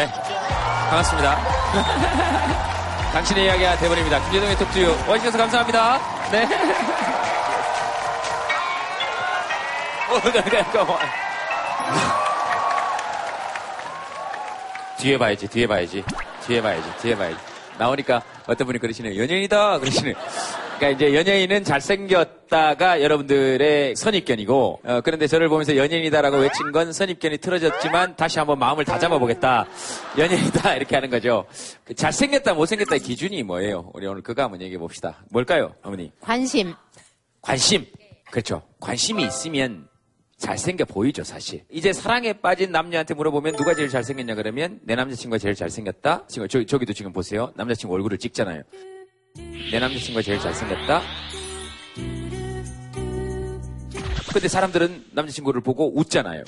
네. 반갑습니다. 당신의 이야기가 대본입니다. 김재동의 톡투유. 와주셔서 감사합니다. 네. 어, 잠깐만. 뒤에 봐야지, 뒤에 봐야지. 뒤에 봐야지, 뒤에 봐야지. 나오니까 어떤 분이 그러시네요. 연예인이다! 그러시네요. 그러니까 이제 연예인은 잘생겼다가 여러분들의 선입견이고, 어, 그런데 저를 보면서 연예인이다라고 외친 건 선입견이 틀어졌지만 다시 한번 마음을 다잡아 보겠다. 연예인이다! 이렇게 하는 거죠. 그 잘생겼다, 못생겼다의 기준이 뭐예요? 우리 오늘 그거 한번 얘기해 봅시다. 뭘까요, 어머니? 관심. 관심. 그렇죠. 관심이 있으면 잘생겨 보이죠, 사실. 이제 사랑에 빠진 남녀한테 물어보면 누가 제일 잘생겼냐 그러면 내 남자친구가 제일 잘생겼다. 지금 저, 저기도 지금 보세요. 남자친구 얼굴을 찍잖아요. 내 남자친구가 제일 잘생겼다. 근데 사람들은 남자친구를 보고 웃잖아요.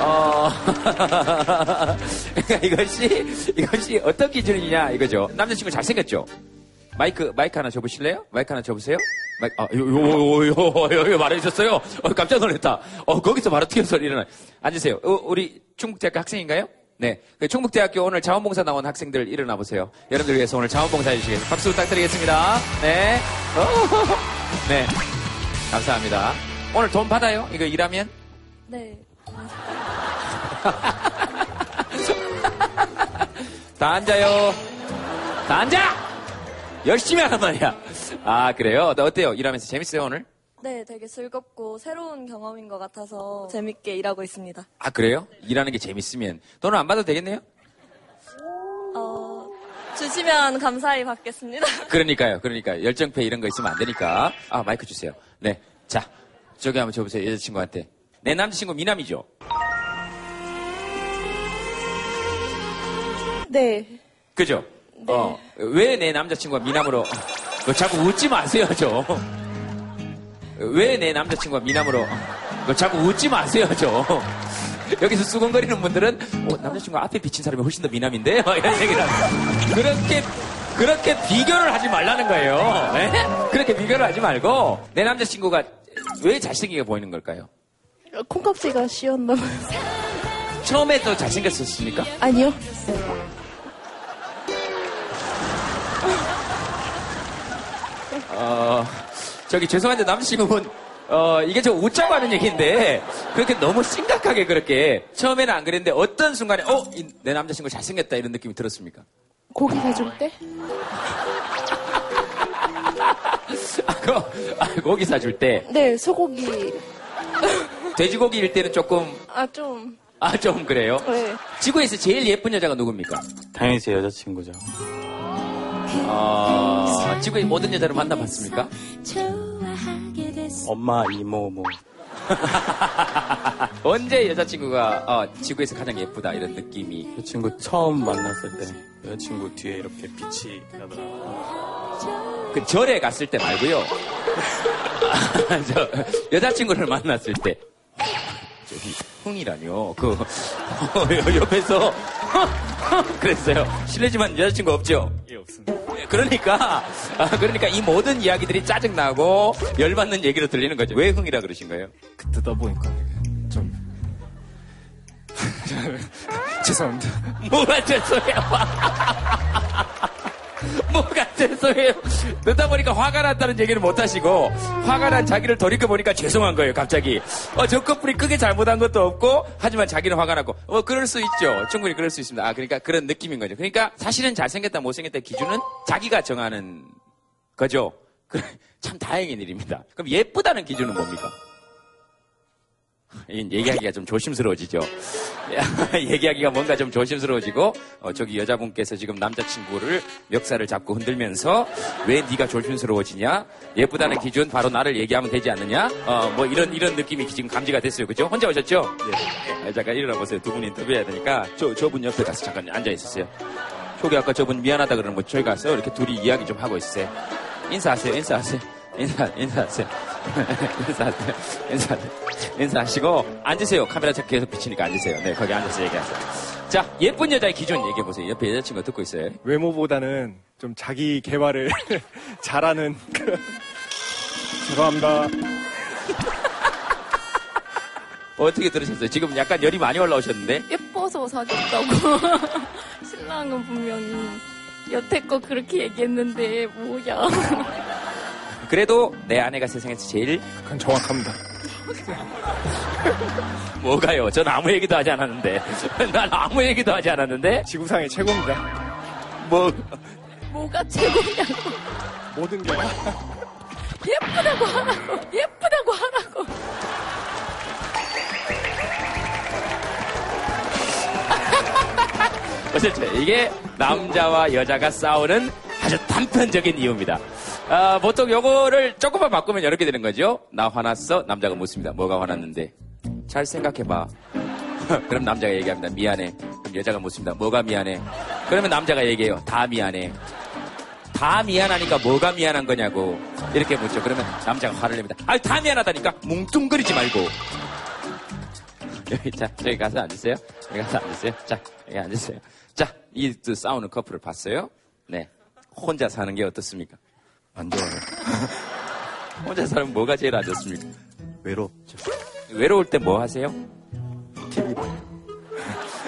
어, 그러니까 이것이, 이것이 어떤 기준이냐 이거죠. 남자친구 잘생겼죠? 마이크, 마이크 하나 줘보실래요? 마이크 하나 줘보세요. 마이크, 아, 요, 요, 요, 요, 요, 말해주셨어요? 어, 깜짝 놀랐다. 어, 거기서 바로 튀어서 일어나. 앉으세요. 어, 우리 충북대학교 학생인가요? 네. 그 충북대학교 오늘 자원봉사 나온 학생들 일어나 보세요. 여러분들 위해서 오늘 자원봉사 해주시겠습니다. 박수 부탁드리겠습니다. 네. 어, 네. 감사합니다. 오늘 돈 받아요? 이거 일하면? 네. 다 앉아요. 다 앉아! 열심히 하란 말이야. 아, 그래요? 나 어때요? 일하면서 재밌어요, 오늘? 네, 되게 즐겁고 새로운 경험인 것 같아서 재밌게 일하고 있습니다. 아, 그래요? 일하는 게 재밌으면. 돈을 안 받아도 되겠네요? 어, 주시면 감사히 받겠습니다. 그러니까요. 그러니까. 열정페 이런 거 있으면 안 되니까. 아, 마이크 주세요. 네. 자, 저기 한번 줘보세요. 여자친구한테. 내 남자친구 미남이죠? 네. 그죠? 어. 왜 내 남자친구가 미남으로. 그 자꾸 웃지 마세요, 좀. 왜 내 남자친구가 미남으로. 그 자꾸 웃지 마세요, 좀. 여기서 수근거리는 분들은 어, 남자친구가 앞에 비친 사람이 훨씬 더 미남인데? 막 이런 얘기를 하고. 그렇게, 그렇게 비교를 하지 말라는 거예요. 네? 그렇게 비교를 하지 말고 내 남자친구가 왜 잘생기게 보이는 걸까요? 콩깍지가 씌었나 봐요. 처음에 또 잘생겼었습니까? 아니요. 어, 저기 죄송한데 남자친구분, 어, 이게 저 웃자고 하는 얘기인데, 그렇게 너무 심각하게 그렇게, 처음에는 안 그랬는데, 어떤 순간에, 어, 이- 내 남자친구 잘생겼다 이런 느낌이 들었습니까? 고기 사줄 때? 아, 그, 아, 고기 사줄 때, 네, 소고기. 돼지고기일 때는 조금, 아, 좀. 아, 좀 그래요. 네. 지구에서 제일 예쁜 여자가 누굽니까? 당연히 제 여자친구죠. 어, 지구의 모든 여자를 만나봤습니까? 엄마, 이모, 뭐. 언제 여자친구가, 어, 지구에서 가장 예쁘다 이런 느낌이. 여자친구 처음 만났을 때 여자친구 뒤에 이렇게 빛이 나더라고요. 그 절에 갔을 때 말고요. 저 여자친구를 만났을 때 저기 흥이라뇨. 그 옆에서 그랬어요. 실례지만 여자친구 없죠? 그러니까 아, 그러니까 이 모든 이야기들이 짜증 나고 열받는 얘기로 들리는 거죠. 왜 흥이라 그러신 거예요? 듣다 보니까 좀. 죄송합니다. 뭐가 죄송해요? 뭐가 죄송해요? 듣다 보니까 화가 났다는 얘기를 못 하시고, 화가 난 자기를 돌이켜 보니까 죄송한 거예요, 갑자기. 어, 저 커플이 크게 잘못한 것도 없고, 하지만 자기는 화가 나고, 어, 그럴 수 있죠. 충분히 그럴 수 있습니다. 아, 그러니까 그런 느낌인 거죠. 그러니까 사실은 잘생겼다, 못생겼다 기준은 자기가 정하는 거죠. 참 다행인 일입니다. 그럼 예쁘다는 기준은 뭡니까? 이 얘기하기가 좀 조심스러워지죠. 얘기하기가 뭔가 좀 조심스러워지고 어, 저기 여자분께서 지금 남자친구를 멱살을 잡고 흔들면서 왜 네가 조심스러워지냐? 예쁘다는 기준 바로 나를 얘기하면 되지 않느냐? 어, 뭐 이런 이런 느낌이 지금 감지가 됐어요. 그죠? 혼자 오셨죠? 네. 잠깐 일어나 보세요. 두 분이 인터뷰해야 되니까 저 저분 옆에 가서 잠깐 앉아 있었어요. 초기 아까 저분 미안하다 그러는 거 저희 가서 이렇게 둘이 이야기 좀 하고 있어요. 인사하세요. 인사하세요. 인사, 인사하세요. 인사하세요. 인사하세요. 인사하시고, 앉으세요. 카메라 계속 비치니까 앉으세요. 네, 거기 앉아서 얘기하세요. 자, 예쁜 여자의 기준 얘기해보세요. 옆에 여자친구가 듣고 있어요. 외모보다는 좀 자기 개발을 잘하는 그런 죄송합니다. 어떻게 들으셨어요? 지금 약간 열이 많이 올라오셨는데? 예뻐서. 사귀었다고. 신랑은 분명히 여태껏 그렇게 얘기했는데 뭐야. 그래도 내 아내가 세상에서 제일 그건 정확합니다. 뭐가요? 전 아무 얘기도 하지 않았는데. 난 아무 얘기도 하지 않았는데. 지구상의 최고입니다. 뭐 뭐가 최고냐고. 모든 게. 예쁘다고 하라고. 예쁘다고 하라고. 어쨌든 이게 남자와 여자가 싸우는 아주 단편적인 이유입니다. 아, 보통 요거를 조금만 바꾸면 이렇게 되는 거죠. 나 화났어? 남자가 묻습니다. 뭐가 화났는데? 잘 생각해봐. 그럼 남자가 얘기합니다. 미안해. 그럼 여자가 묻습니다. 뭐가 미안해? 그러면 남자가 얘기해요. 다 미안해. 다 미안하니까 뭐가 미안한 거냐고. 이렇게 묻죠. 그러면 남자가 화를 냅니다. 아니, 다 미안하다니까 뭉뚱그리지 말고. 여기, 자, 저기 가서 앉으세요. 여기 가서 앉으세요. 자, 여기 앉으세요. 자, 이두 싸우는 커플을 봤어요? 네. 혼자 사는 게 어떻습니까? 안 좋아요. 혼자 살면 뭐가 제일 안 좋습니까? 외롭죠. 외로울 때 뭐 하세요? TV 봐요.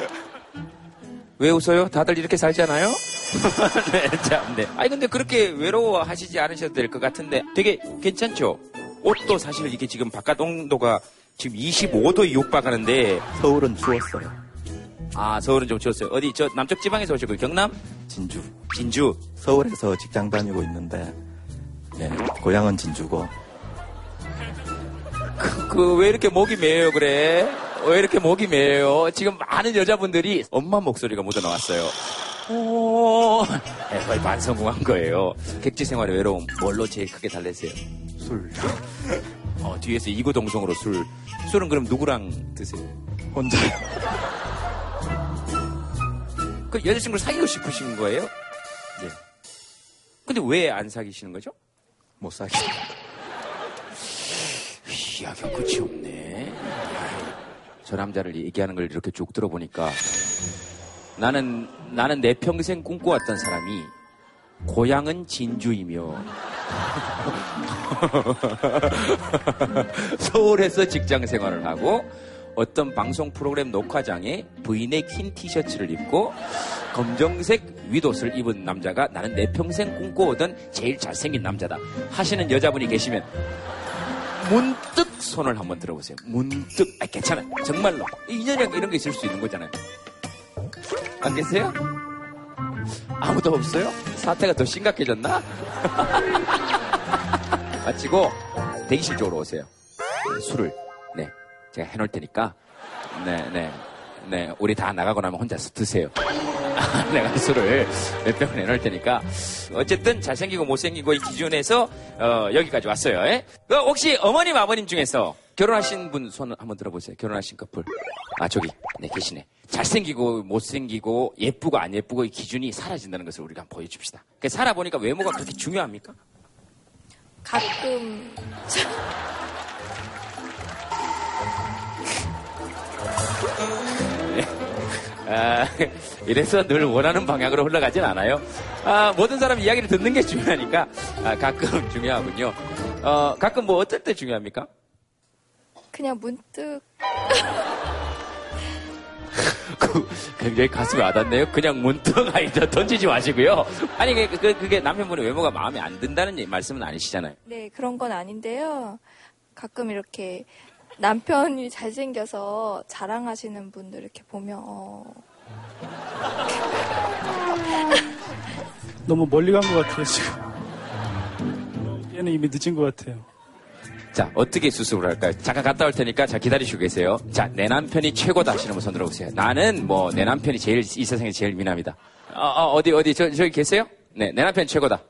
왜 웃어요? 다들 이렇게 살잖아요? 네, 참, 네. 아니, 근데 그렇게 외로워하시지 않으셔도 될 것 같은데 되게 괜찮죠? 옷도 사실 이게 지금 바깥 온도가 지금 25도에 육박하는데, 서울은 추웠어요. 아, 서울은 좀 추웠어요. 어디, 저 남쪽 지방에서 오셨고, 경남? 진주. 진주. 서울에서 직장 다니고 있는데, 네, 고향은 진주고, 그, 왜 이렇게 목이 메요, 그래? 왜 이렇게 목이 메요? 지금 많은 여자분들이 엄마 목소리가 묻어나왔어요. 오, 네, 거의 반성공한 거예요. 객지 생활의 외로움, 뭘로 제일 크게 달래세요? 술. 어, 뒤에서 이구동성으로 술. 술은 그럼 누구랑 드세요? 혼자. 그 여자친구를 사귀고 싶으신 거예요? 네. 근데 왜 안 사귀시는 거죠? 못 사귀. 이야기가 끝이 없네. 저 남자를 얘기하는 걸 이렇게 쭉 들어보니까 나는 나는 내 평생 꿈꿔왔던 사람이 고향은 진주이며 서울에서 직장 생활을 하고 어떤 방송 프로그램 녹화장에 부인의 흰 티셔츠를 입고 검정색 윗옷을 입은 남자가 나는 내 평생 꿈꿔오던 제일 잘생긴 남자다 하시는 여자분이 계시면 문득 손을 한번 들어보세요. 문득. 아, 괜찮아. 정말로. 인연이랑 이런 게 있을 수 있는 거잖아요. 안 계세요? 아무도 없어요? 사태가 더 심각해졌나? 마치고 대기실 쪽으로 오세요. 술을. 네. 제가 해놓을 테니까. 네, 네. 네. 우리 다 나가고 나면 혼자서 드세요. 내가 술을 몇 병을 내놓을 테니까. 어쨌든 잘생기고 못생기고 이 기준에서 어, 여기까지 왔어요. 예? 그 혹시 어머님 아버님 중에서 결혼하신 분 손 한번 들어보세요. 결혼하신 커플. 아 저기 네 계시네. 잘생기고 못생기고 예쁘고 안 예쁘고 이 기준이 사라진다는 것을 우리가 한번 보여줍시다. 그 살아보니까 외모가 그렇게 중요합니까? 가끔 아, 이래서 늘 원하는 방향으로 흘러가진 않아요. 아, 모든 사람 이야기를 듣는 게 중요하니까 아, 가끔 중요하군요. 어, 가끔 뭐 어떨 때 중요합니까? 그냥 문득 그, 굉장히 가슴에 와닿네요. 그냥 문득 아이다 던지지 마시고요. 아니 그, 그, 그게 남편분의 외모가 마음에 안 든다는 말씀은 아니시잖아요. 네 그런 건 아닌데요. 가끔 이렇게 남편이 잘생겨서 자랑하시는 분들 이렇게 보면 어, 너무 멀리 간 것 같아요, 지금. 얘는 이미 늦은 것 같아요. 자, 어떻게 수습을 할까요? 잠깐 갔다 올 테니까 자 기다리시고 계세요. 자, 내 남편이 최고다 하시는 분손 들어보세요. 나는 뭐 내 남편이 제일 이 세상에 제일 미남이다. 어, 디 어디 저 저기 계세요? 네, 내 남편 최고다.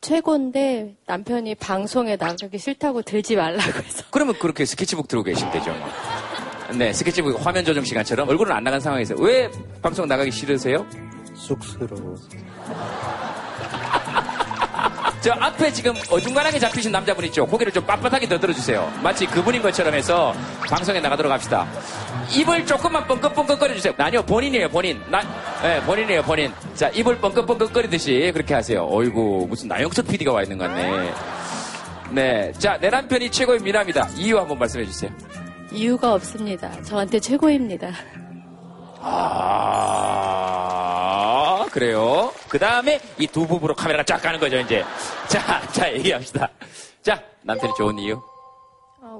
최고인데 남편이 방송에 나가기 싫다고 들지 말라고 해서 그러면 그렇게 스케치북 들고 계시면 되죠. 뭐. 네, 스케치북 화면 조정 시간처럼 얼굴은 안 나간 상황에서 왜 방송 나가기 싫으세요? 쑥스러워. 저 앞에 지금 어중간하게 잡히신 남자분 있죠? 고개를 좀 빳빳하게 더 들어주세요. 마치 그분인 것처럼 해서 방송에 나가도록 합시다. 입을 조금만 뻥긋뻥긋 거려 주세요. 아니요, 본인이에요, 본인. 나, 네, 본인이에요, 본인. 자, 입을 뻥긋뻥긋 거리듯이 그렇게 하세요. 어이구, 무슨 나영석 PD가 와 있는 것 같네. 네. 자, 내 남편이 최고의 미남이다. 이유 한번 말씀해 주세요. 이유가 없습니다. 저한테 최고입니다. 아, 그래요. 그 다음에 이 두 부부로 카메라가 쫙 가는 거죠, 이제. 자, 자, 얘기합시다. 자, 남편이 좋은 이유.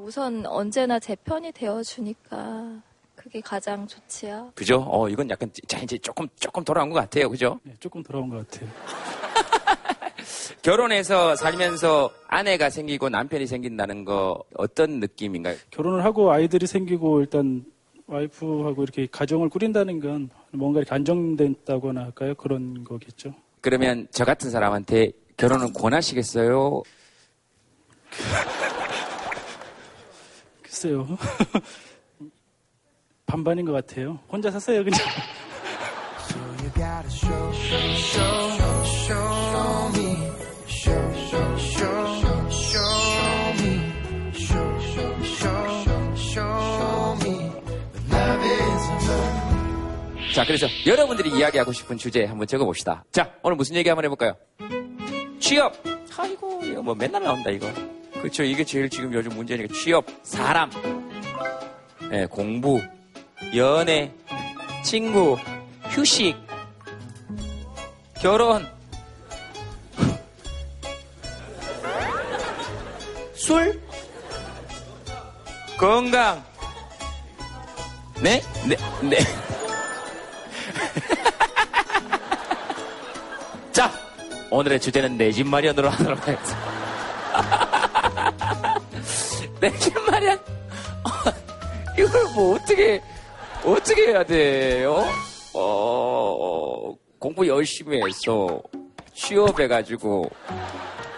어, 우선 언제나 제 편이 되어주니까 그게 가장 좋지요. 그죠? 어, 이건 약간, 자, 이제 조금, 조금 돌아온 것 같아요. 그죠? 네, 조금 돌아온 것 같아요. 결혼해서 살면서 아내가 생기고 남편이 생긴다는 거 어떤 느낌인가요? 결혼을 하고 아이들이 생기고 일단 와이프하고 이렇게 가정을 꾸린다는 건 뭔가 이렇게 안정됐다거나 할까요? 그런 거겠죠. 그러면 저 같은 사람한테 결혼은 권하시겠어요? 글쎄요. 반반인 것 같아요. 혼자 사세요, 그냥. 자, 그래서 여러분들이 이야기하고 싶은 주제 한번 적어봅시다. 자, 오늘 무슨 얘기 한번 해볼까요? 취업. 아이고, 이거 뭐 맨날 나온다, 이거. 그렇죠. 이게 제일 지금 요즘 문제니까 취업, 사람, 예, 공부, 연애, 친구, 휴식, 결혼, 술, 건강. 네? 네, 네. 자, 오늘의 주제는 내 집 마련으로 하도록 하겠습니다. 내집 마련? 어, 이걸 뭐 어떻게, 어떻게 해야 돼요? 어, 공부 열심히 해서 취업해가지고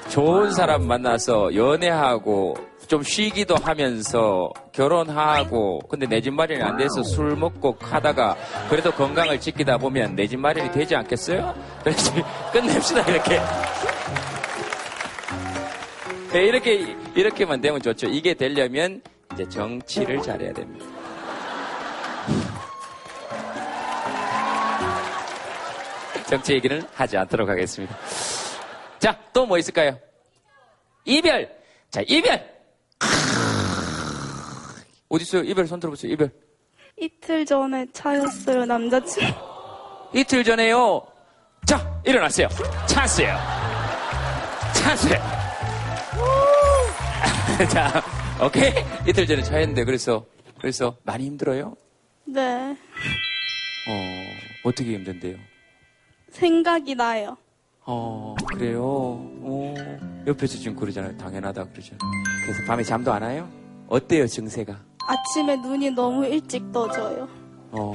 좋은 사람 만나서 연애하고 좀 쉬기도 하면서 결혼하고 근데 내 집 마련이 안 돼서 술 먹고 하다가 그래도 건강을 지키다 보면 내 집 마련이 되지 않겠어요? 그래서 끝냅시다 이렇게 네, 이렇게 이렇게만 되면 좋죠. 이게 되려면 이제 정치를 잘해야 됩니다. 정치 얘기는 하지 않도록 하겠습니다. 자, 또 뭐 있을까요? 이별. 자, 이별. 어디 있어요? 이별 손 들어보세요. 이별. 이틀 전에 차였어요, 남자친구. 이틀 전에요. 자, 일어났어요. 찬스예요. 찬스예요. 자, 오케이. 이틀 전에 차였는데 그래서 그래서 많이 힘들어요? 네. 어, 어떻게 힘든데요? 생각이 나요. 어, 그래요. 어, 옆에서 지금 그러잖아요. 당연하다 그러잖아요. 그래서 밤에 잠도 안 와요? 어때요, 증세가? 아침에 눈이 너무 일찍 떠져요. 어,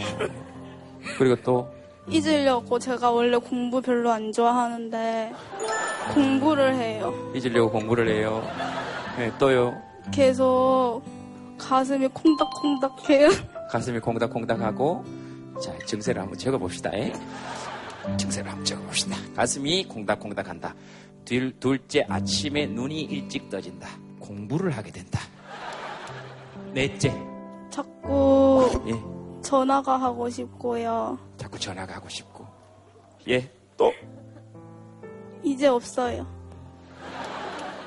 그리고 또, 잊으려고 제가 원래 공부 별로 안 좋아하는데 공부를 해요. 잊으려고 공부를 해요. 네, 또요. 계속 가슴이 콩닥콩닥해요. 가슴이 콩닥콩닥하고, 자, 증세를 한번 적어봅시다. 예? 증세를 한번 적어봅시다. 가슴이 콩닥콩닥한다. 둘, 둘째, 아침에 눈이 일찍 떠진다. 공부를 하게 된다. 넷째, 자꾸 예, 전화가 하고 싶고요. 자꾸 전화가 하고 싶고. 예, 또, 이제 없어요.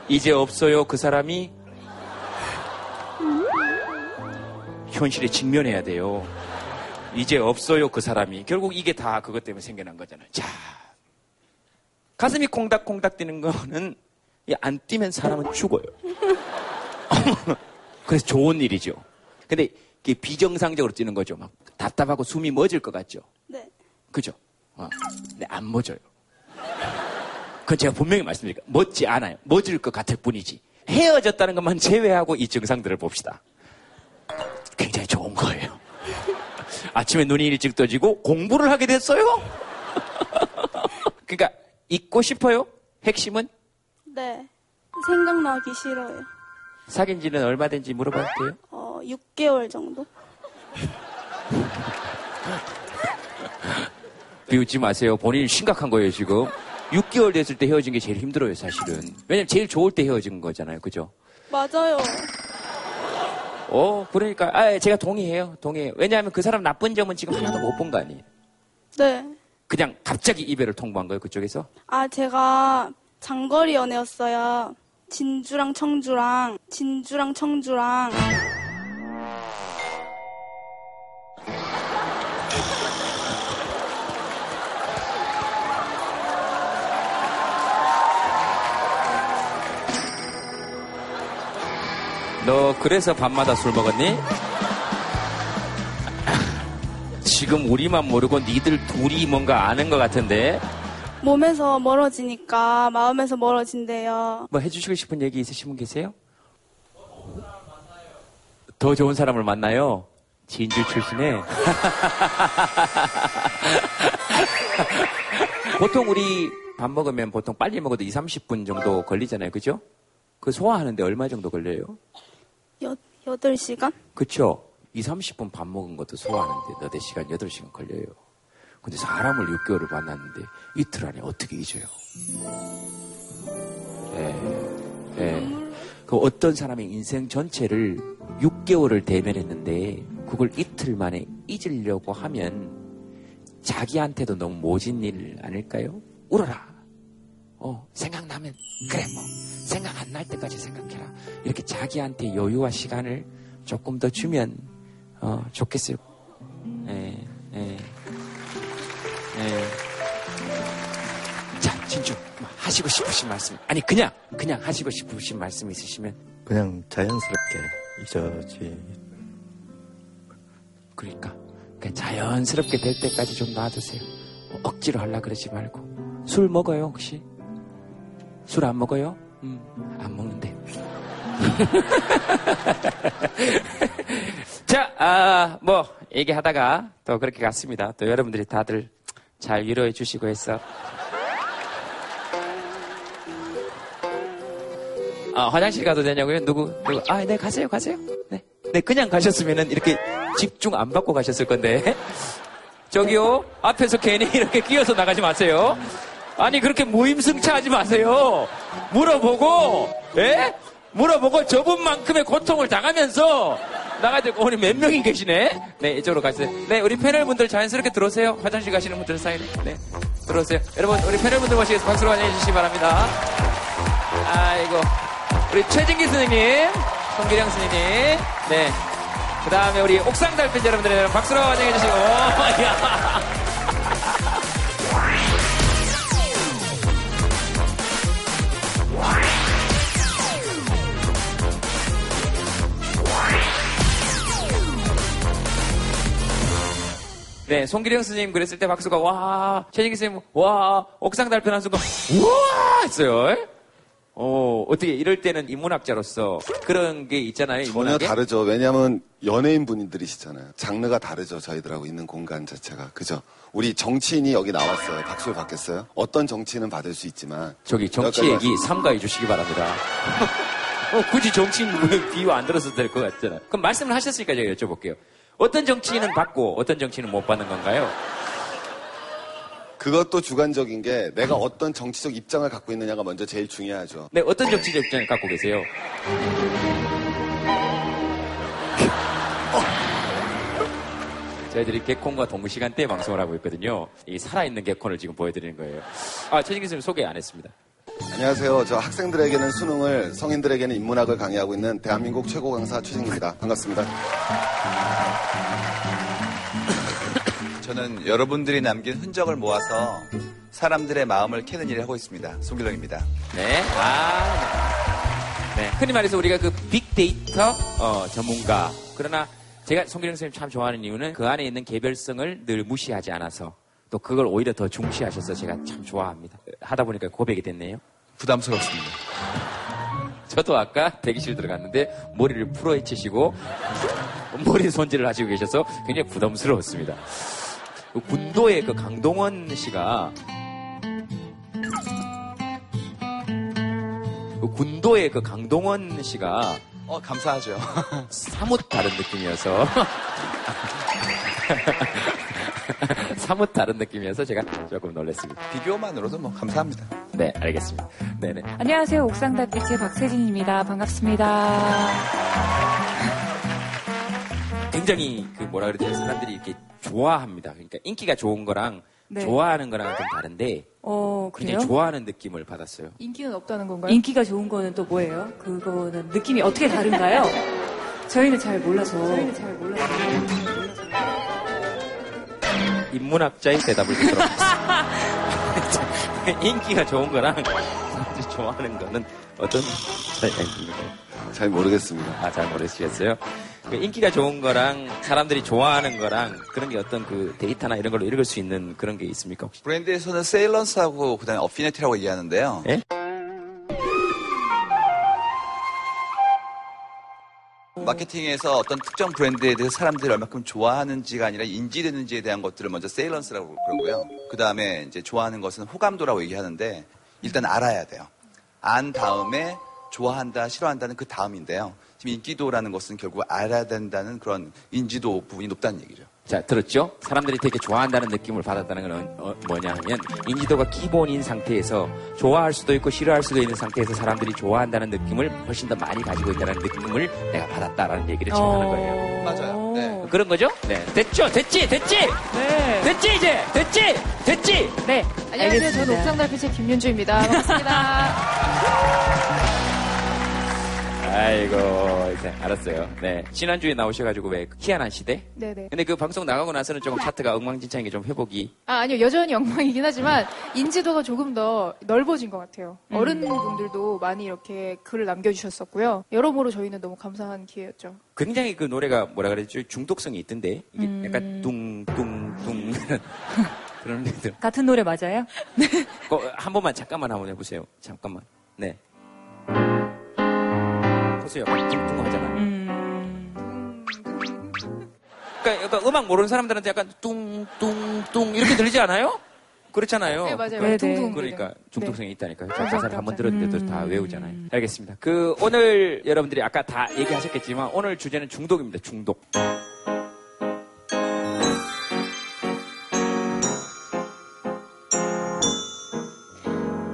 이제 없어요, 그 사람이. 현실에 직면해야 돼요. 이제 없어요, 그 사람이. 결국 이게 다 그것 때문에 생겨난 거잖아요. 자. 가슴이 콩닥콩닥 뛰는 거는 이안 뛰면 사람은 죽어요. 그래서 좋은 일이죠. 근데 이게 비정상적으로 뛰는 거죠. 막 답답하고 숨이 멎을 것 같죠. 네. 그죠? 어. 근데 안 멎어요. 그건 제가 분명히 말씀드릴게요. 멎지 않아요. 멎을 것 같을 뿐이지. 헤어졌다는 것만 제외하고 이 증상들을 봅시다. 굉장히 좋은 거예요. 아침에 눈이 일찍 떠지고 공부를 하게 됐어요? 그러니까 잊고 싶어요? 핵심은 네. 생각나기 싫어요. 사귄 지는 얼마 된지 물어봐도 돼요? 어, 6개월 정도? 비웃지 마세요. 본인이 심각한 거예요, 지금. 6개월 됐을 때 헤어진 게 제일 힘들어요, 사실은. 왜냐면 제일 좋을 때 헤어진 거잖아요, 그죠? 맞아요. 어, 그러니까, 아, 제가 동의해요, 동의해요. 왜냐하면 그 사람 나쁜 점은 지금 하나도 못 본 거 아니에요. 네. 그냥 갑자기 이별을 통보한 거예요, 그쪽에서? 아, 제가 장거리 연애였어요. 진주랑 청주랑, 진주랑 청주랑. 너 그래서 밤마다 술 먹었니? 지금 우리만 모르고 니들 둘이 뭔가 아는 것 같은데 몸에서 멀어지니까 마음에서 멀어진대요. 뭐 해주시고 싶은 얘기 있으신 분 계세요? 더 좋은 사람을 만나요? 진주 출신에 보통 우리 밥 먹으면 보통 빨리 먹어도 2, 30분 정도 걸리잖아요. 그죠? 그 소화하는데 얼마 정도 걸려요? 여, 8시간? 그쵸? 2, 30분 밥 먹은 것도 소화하는데 4시간, 8시간 걸려요. 근데 사람을 6개월을 만났는데 이틀 안에 어떻게 잊어요? 예, 예. 그 어떤 사람의 인생 전체를 6개월을 대면했는데 그걸 이틀 만에 잊으려고 하면 자기한테도 너무 모진 일 아닐까요? 울어라. 어, 생각나면 그래 뭐 생각 안 날 때까지 생각해라. 이렇게 자기한테 여유와 시간을 조금 더 주면 어, 좋겠어요. 예, 예, 예. 자, 진주 뭐 하시고 싶으신 말씀 아니 그냥 그냥 하시고 싶으신 말씀 있으시면 그냥 자연스럽게 잊어지. 그러니까 그냥 자연스럽게 될 때까지 좀 놔두세요. 뭐 억지로 하려 그러지 말고 술 먹어요 혹시? 술 안 먹어요? 음, 안 먹는데. 자, 아, 뭐 얘기하다가 또 그렇게 갔습니다. 또 여러분들이 다들 잘 위로해 주시고 해서 아, 화장실 가도 되냐고요? 누구, 누구? 아, 네, 가세요, 가세요. 네. 네, 그냥 가셨으면은 이렇게 집중 안 받고 가셨을 건데. 저기요, 앞에서 괜히 이렇게 끼어서 나가지 마세요. 아니, 그렇게 무임승차 하지 마세요. 물어보고, 예? 물어보고 저분만큼의 고통을 당하면서 나가야 되고, 오늘 몇 명이 계시네? 네, 이쪽으로 가세요. 네, 우리 패널 분들 자연스럽게 들어오세요. 화장실 가시는 분들 사이에. 네, 들어오세요. 여러분, 우리 패널 분들 모시겠습니다. 박수로 환영해 주시기 바랍니다. 아이고. 우리 최진기 선생님, 송기령 선생님, 네. 그 다음에 우리 옥상 달빛 여러분들 박수로 환영해 주시고, 네, 송기령 선생님 그랬을 때 박수가 와, 최진기 선생님 와, 옥상 달편한 순간 우와 했어요. 어, 어떻게 이럴 때는 인문학자로서 그런 게 있잖아요. 전혀 인문학에. 다르죠. 왜냐하면 연예인 분들이시잖아요. 장르가 다르죠. 저희들하고 있는 공간 자체가. 그죠? 우리 정치인이 여기 나왔어요. 박수를 받겠어요? 어떤 정치인은 받을 수 있지만. 저기 정치 여기까지 얘기 삼가해 주시기 바랍니다. 어, 굳이 정치인 비유 안 들어서 될 것 같잖아요. 그럼 말씀을 하셨으니까 제가 여쭤볼게요. 어떤 정치인은 받고 어떤 정치인은 못 받는 건가요? 그것도 주관적인 게 내가 어떤 정치적 입장을 갖고 있느냐가 먼저 제일 중요하죠. 네, 어떤 정치적 입장을 갖고 계세요? 저희들이 개콘과 동시간대에 방송을 하고 있거든요. 이 살아있는 개콘을 지금 보여드리는 거예요. 아, 최진기 선생님 소개 안 했습니다. 안녕하세요. 저 학생들에게는 수능을, 성인들에게는 인문학을 강의하고 있는 대한민국 최고 강사 최진기입니다. 반갑습니다. 저는 여러분들이 남긴 흔적을 모아서 사람들의 마음을 캐는 일을 하고 있습니다. 송길렁입니다. 네. 아, 네. 네. 흔히 말해서 우리가 그 빅데이터 어, 전문가. 그러나 제가 송기령 선생님 참 좋아하는 이유는 그 안에 있는 개별성을 늘 무시하지 않아서 또 그걸 오히려 더 중시하셔서 제가 참 좋아합니다. 하다 보니까 고백이 됐네요. 부담스럽습니다. 저도 아까 대기실 들어갔는데 머리를 풀어헤치시고 머리 손질을 하시고 계셔서 굉장히 부담스러웠습니다. 그 군도의 그 강동원 씨가 그 군도의 그 강동원 씨가 어, 감사하죠. 사뭇 다른 느낌이어서 사뭇 다른 느낌이어서 제가 조금 놀랐습니다. 비교만으로도 뭐 감사합니다. 네, 알겠습니다. 네네. 안녕하세요. 옥상달빛의 박세진입니다. 반갑습니다. 굉장히 그 뭐라 그러죠? 사람들이 이렇게 좋아합니다. 그러니까 인기가 좋은 거랑 네. 좋아하는 거랑 좀 다른데 어, 그래요? 굉장히 좋아하는 느낌을 받았어요. 인기는 없다는 건가요? 인기가 좋은 거는 또 뭐예요? 그거는 느낌이 어떻게 다른가요? 저희는 잘 몰라서. 저희는 잘 몰라서. 인문학자의 대답을 듣도록 하겠습니다. 인기가 좋은 거랑 사람들이 좋아하는 거는 어떤 차이가 있는 거예요? 잘 모르겠습니다. 아, 잘 모르시겠어요? 그 인기가 좋은 거랑 사람들이 좋아하는 거랑 그런 게 어떤 그 데이터나 이런 걸로 읽을 수 있는 그런 게 있습니까, 혹시? 브랜드에서는 세일런스하고 그다음에 어피니티라고 얘기하는데요. 예? 마케팅에서 어떤 특정 브랜드에 대해서 사람들이 얼마큼 좋아하는지가 아니라 인지되는지에 대한 것들을 먼저 세일런스라고 그러고요. 그 다음에 이제 좋아하는 것은 호감도라고 얘기하는데 일단 알아야 돼요. 안 다음에 좋아한다, 싫어한다는 그 다음인데요. 지금 인기도라는 것은 결국 알아야 된다는 그런 인지도 부분이 높다는 얘기죠. 자, 들었죠? 사람들이 되게 좋아한다는 느낌을 받았다는 건 어, 뭐냐 하면 인지도가 기본인 상태에서 좋아할 수도 있고 싫어할 수도 있는 상태에서 사람들이 좋아한다는 느낌을 훨씬 더 많이 가지고 있다는 느낌을 내가 받았다라는 얘기를 지금 하는 거예요. 맞아요. 네. 그런 거죠? 네. 됐죠? 됐지? 됐지? 네. 됐지 이제? 됐지? 됐지? 네. 안녕하세요. 저는 옥상달빛의 김윤주입니다. 반갑습니다. 아이고, 이제 알았어요. 네. 지난주에 나오셔가지고 왜 희한한 시대? 네네. 근데 그 방송 나가고 나서는 조금 차트가 엉망진창이 좀 회복이. 아, 아니요. 여전히 엉망이긴 하지만 인지도가 조금 더 넓어진 것 같아요. 어른분들도 많이 이렇게 글을 남겨주셨었고요. 여러모로 저희는 너무 감사한 기회였죠. 굉장히 그 노래가 뭐라 그랬죠? 중독성이 있던데. 이게 음. 약간 뚱뚱뚱 그런 데들. 같은 노래 맞아요? 그거 한 번만 잠깐만 한번 해보세요. 잠깐만. 네. 보세요. 뚱뚱 하잖아. 음. 그러니까 약간 음악 모르는 사람들한테 약간 뚱뚱뚱 이렇게 들리지 않아요? 그렇잖아요. 네, 맞아요. 네, 둥둥. 그러니까 중독성이 있다니까요. 감사합니다. 가사를 한 번 들었는데도 다 음. 외우잖아요. 알겠습니다. 그 오늘 여러분들이 아까 다 얘기하셨겠지만 오늘 주제는 중독입니다. 중독.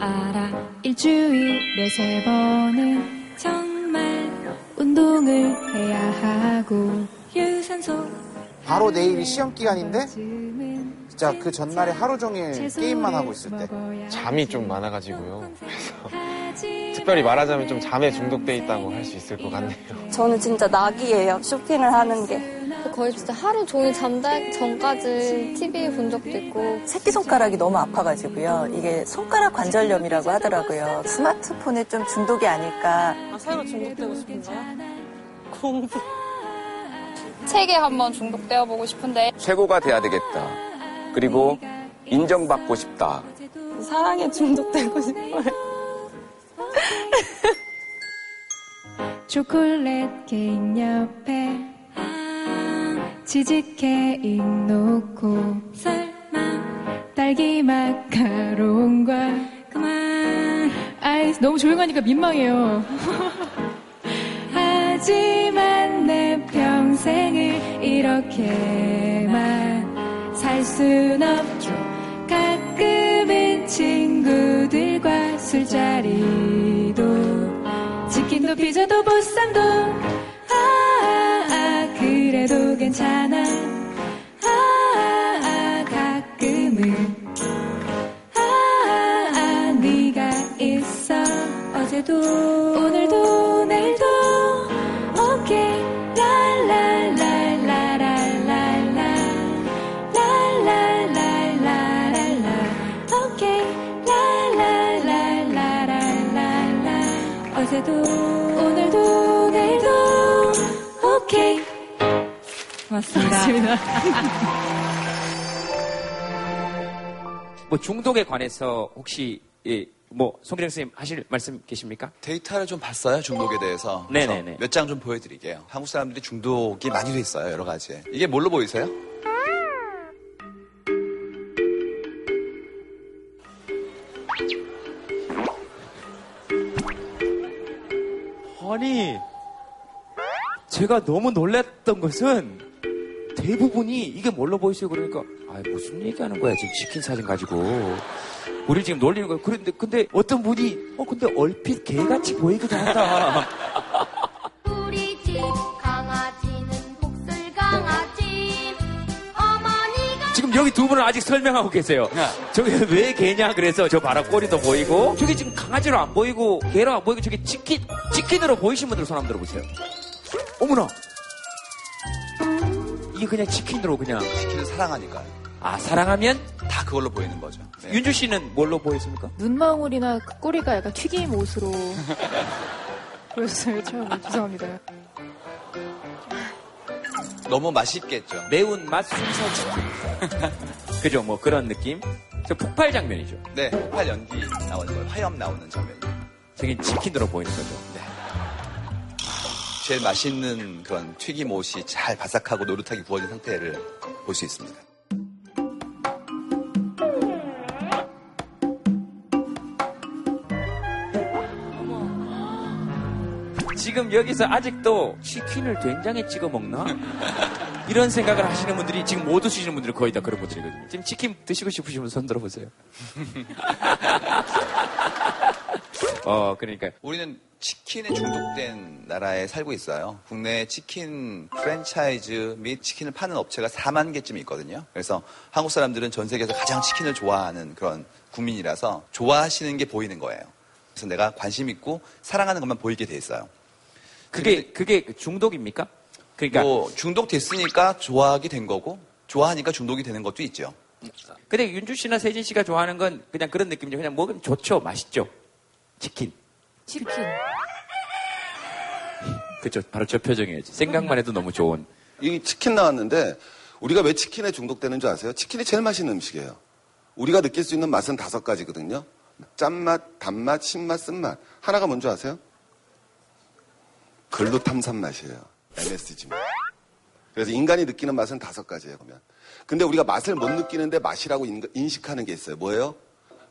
알아 일주일에 세 번은 운동을 해야 하고 유산소 바로 내일이 시험 기간인데 진짜 그 전날에 하루 종일 게임만 하고 있을 때 잠이 좀 많아가지고요. 그래서 특별히 말하자면 좀 잠에 중독돼 있다고 할 수 있을 것 같네요. 저는 진짜 낙이에요. 쇼핑을 하는 게. 거의 진짜 하루 종일 잠잘 전까지 TV 본 적도 있고 새끼손가락이 너무 아파가지고요. 이게 손가락 관절염이라고 하더라고요. 스마트폰에 좀 중독이 아닐까. 아, 새로 중독되고 싶은가요? 공부. 책에 한번 중독되어 보고 싶은데 최고가 돼야 되겠다. 그리고 인정받고 싶다. 사랑에 중독되고 싶어요. 초콜릿 케이크 옆에 치즈 케이크 놓고 설마 딸기 마카롱과 그만 아이, 너무 조용하니까 민망해요. 하지만 내 평생을 이렇게만 살 순 없죠. 가끔은 친구들과 술자리도 치킨도 피자도 보쌈도 고맙습니다. 뭐 중독에 관해서 혹시 예, 뭐 송기령 선생님 하실 말씀 계십니까? 데이터를 좀 봤어요 중독에 대해서. 네네네. 몇 장 좀 보여드릴게요. 한국 사람들이 중독이 많이 돼 있어요 여러 가지. 이게 뭘로 보이세요? 아니, 제가 너무 놀랐던 것은 대부분이 이게 뭘로 보이세요? 그러니까, 아 무슨 얘기하는 거야, 지금 치킨 사진 가지고. 우리 지금 놀리는 거야. 그런데, 근데 어떤 분이, 어, 근데 얼핏 개같이 보이기도 한다. 우리 집 강아지는 복슬 강아지 어머니가 지금 여기 두 분은 아직 설명하고 계세요. 저게 왜 개냐 그래서 저 봐라 꼬리도 보이고 저게 지금 강아지로 안 보이고 개로 안 보이고 저게 치킨 치킨으로 보이신 분들 손 한번 들어보세요. 어머나 이게 그냥 치킨으로 그냥 치킨을 사랑하니까요. 아 사랑하면 다 그걸로 보이는 거죠. 네. 윤주 씨는 뭘로 보였습니까? 눈망울이나 그 꼬리가 약간 튀김 옷으로 보였어요 처음에 죄송합니다. 너무 맛있겠죠. 매운 맛 순살 치킨. 그죠? 뭐 그런 느낌? 저 폭발 장면이죠. 네, 폭발 연기 나오는 거예요. 화염 나오는 장면이. 저긴 치킨으로 보이는 거죠. 네. 제일 맛있는 그런 튀김옷이 잘 바삭하고 노릇하게 구워진 상태를 볼 수 있습니다. 지금 여기서 아직도 치킨을 된장에 찍어 먹나? 이런 생각을 하시는 분들이 지금 못 드시는 분들이 거의 다 그런 분들이거든요. 지금 치킨 드시고 싶으시면 손 들어보세요. 어, 그러니까 우리는 치킨에 중독된 나라에 살고 있어요. 국내 치킨 프랜차이즈 및 치킨을 파는 업체가 4만 개쯤 있거든요. 그래서 한국 사람들은 전 세계에서 가장 치킨을 좋아하는 그런 국민이라서 좋아하시는 게 보이는 거예요. 그래서 내가 관심 있고 사랑하는 것만 보이게 돼 있어요. 그게 그게 중독입니까? 그러니까 뭐 중독됐으니까 좋아하게 된 거고 좋아하니까 중독이 되는 것도 있죠. 근데 윤주 씨나 세진 씨가 좋아하는 건 그냥 그런 느낌이죠. 그냥 먹으면 좋죠. 맛있죠. 치킨. 치킨. 그죠. 바로 저 표정이에요. 생각만 해도 너무 좋은. 이 치킨 나왔는데 우리가 왜 치킨에 중독되는 줄 아세요? 치킨이 제일 맛있는 음식이에요. 우리가 느낄 수 있는 맛은 다섯 가지거든요. 짠맛, 단맛, 신맛, 쓴맛. 하나가 뭔지 아세요? 글루 탐산 맛이에요. MSG 맛. 그래서 인간이 느끼는 맛은 다섯 가지예요, 보면. 근데 우리가 맛을 못 느끼는데 맛이라고 인- 인식하는 게 있어요. 뭐예요?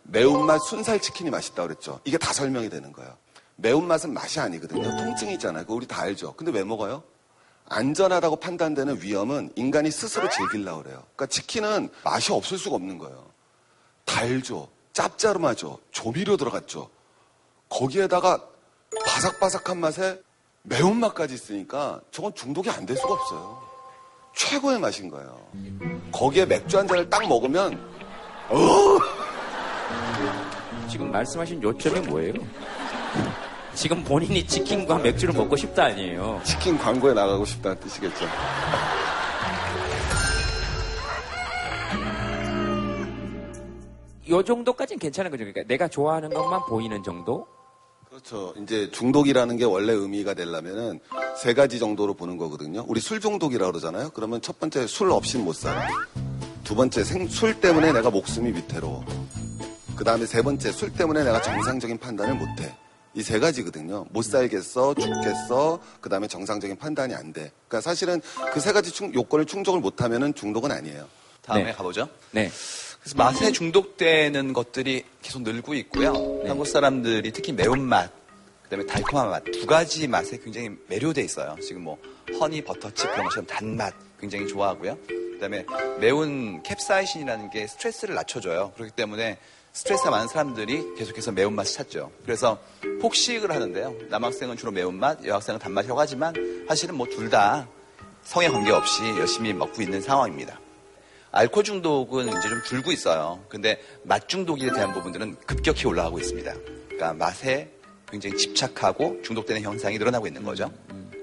매운맛 순살 치킨이 맛있다고 그랬죠. 이게 다 설명이 되는 거예요. 매운맛은 맛이 아니거든요. 통증이 있잖아요. 그거 우리 다 알죠. 근데 왜 먹어요? 안전하다고 판단되는 위험은 인간이 스스로 즐기려고 그래요. 그러니까 치킨은 맛이 없을 수가 없는 거예요. 달죠. 짭짤하죠. 조미료 들어갔죠. 거기에다가 바삭바삭한 맛에 매운맛까지 있으니까 저건 중독이 안 될 수가 없어요. 최고의 맛인 거예요. 거기에 맥주 한 잔을 딱 먹으면 어! 지금 말씀하신 요점이 뭐예요? 지금 본인이 치킨과 맥주를 먹고 싶다 아니에요. 치킨 광고에 나가고 싶다는 뜻이겠죠. 요 정도까지는 괜찮은 거죠. 그러니까 내가 좋아하는 것만 보이는 정도? 그렇죠. 이제 중독이라는 게 원래 의미가 되려면은 세 가지 정도로 보는 거거든요. 우리 술 중독이라고 그러잖아요. 그러면 첫 번째 술 없이는 못 살아. 두 번째 생- 술 때문에 내가 목숨이 위태로워. 그 다음에 세 번째 술 때문에 내가 정상적인 판단을 못 해. 이 세 가지거든요. 못 살겠어, 죽겠어, 그 다음에 정상적인 판단이 안 돼. 그러니까 사실은 그 세 가지 충- 요건을 충족을 못하면은 중독은 아니에요. 다음에 네. 가보죠. 네. 그래서 맛에 중독되는 것들이 계속 늘고 있고요. 한국 사람들이 특히 매운맛, 그다음에 달콤한 맛 두 가지 맛에 굉장히 매료돼 있어요. 지금 뭐 허니 버터칩 그런 것처럼 단맛 굉장히 좋아하고요. 그다음에 매운 캡사이신이라는 게 스트레스를 낮춰줘요. 그렇기 때문에 스트레스가 많은 사람들이 계속해서 매운맛을 찾죠. 그래서 폭식을 하는데요. 남학생은 주로 매운맛, 여학생은 단맛이라고 하지만 사실은 뭐 둘 다 성에 관계없이 열심히 먹고 있는 상황입니다. 알코올 중독은 이제 좀 줄고 있어요. 근데 맛 중독에 대한 부분들은 급격히 올라가고 있습니다. 그러니까 맛에 굉장히 집착하고 중독되는 현상이 늘어나고 있는 거죠.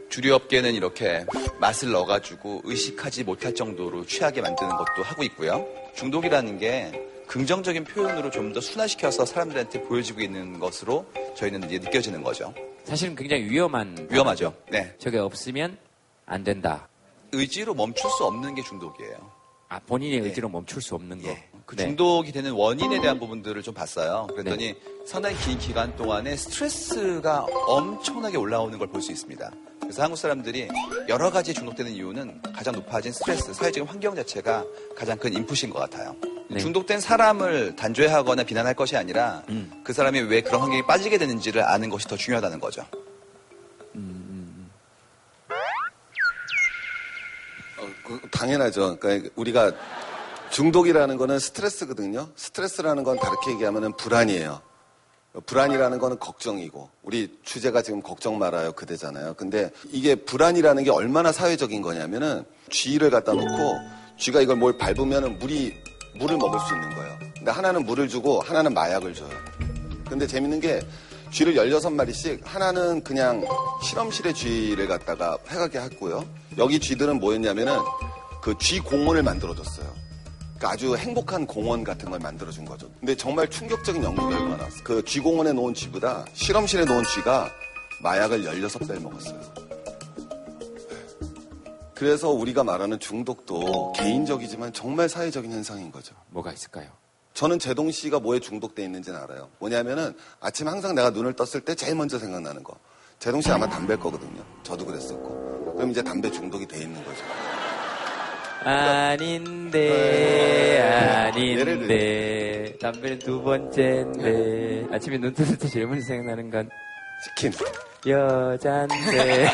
주류업계는 이렇게 맛을 넣어가지고 의식하지 못할 정도로 취하게 만드는 것도 하고 있고요. 중독이라는 게 긍정적인 표현으로 좀 더 순화시켜서 사람들한테 보여지고 있는 것으로 저희는 이제 느껴지는 거죠. 사실은 굉장히 위험한. 위험하죠. 네. 저게 없으면 안 된다. 의지로 멈출 수 없는 게 중독이에요. 아, 본인의 의지로 멈출 수 없는 거. 그 네. 중독이 되는 원인에 대한 부분들을 좀 봤어요. 그랬더니 네. 상당히 긴 기간 동안에 스트레스가 엄청나게 올라오는 걸 볼 수 있습니다. 그래서 한국 사람들이 여러 가지 중독되는 이유는 가장 높아진 스트레스, 사회적인 환경 자체가 가장 큰 인풋인 것 같아요. 네. 중독된 사람을 단죄하거나 비난할 것이 아니라 음. 그 사람이 왜 그런 환경에 빠지게 되는지를 아는 것이 더 중요하다는 거죠. 어, 그, 당연하죠. 그러니까 우리가 중독이라는 거는 스트레스거든요. 스트레스라는 건 다르게 얘기하면 불안이에요. 불안이라는 거는 걱정이고 우리 주제가 지금 걱정 말아요 그대잖아요. 근데 이게 불안이라는 게 얼마나 사회적인 거냐면은 쥐를 갖다 놓고 쥐가 이걸 뭘 밟으면은 물이 물을 먹을 수 있는 거예요. 근데 하나는 물을 주고 하나는 마약을 줘요. 근데 재밌는 게 쥐를 16마리씩 하나는 그냥 실험실에 쥐를 갖다가 해가게 했고요. 여기 쥐들은 뭐였냐면은 그 쥐 공원을 만들어줬어요. 그러니까 아주 행복한 공원 같은 걸 만들어준 거죠. 근데 정말 충격적인 연구 결과가 나왔어요. 그 쥐공원에 놓은 쥐보다 실험실에 놓은 쥐가 마약을 16배 먹었어요. 그래서 우리가 말하는 중독도 개인적이지만 정말 사회적인 현상인 거죠. 뭐가 있을까요? 저는 제동 씨가 뭐에 중독돼 있는지는 알아요. 뭐냐면은 아침 항상 내가 눈을 떴을 때 제일 먼저 생각나는 거. 제동 씨 아마 담배일 거거든요. 저도 그랬었고. 그럼 이제 담배 중독이 돼 있는 거죠. 아닌데 아닌데. 담배는 두 번째인데. 아침에 눈 떴을 때 먼저 생각나는 건 치킨. 여잔데.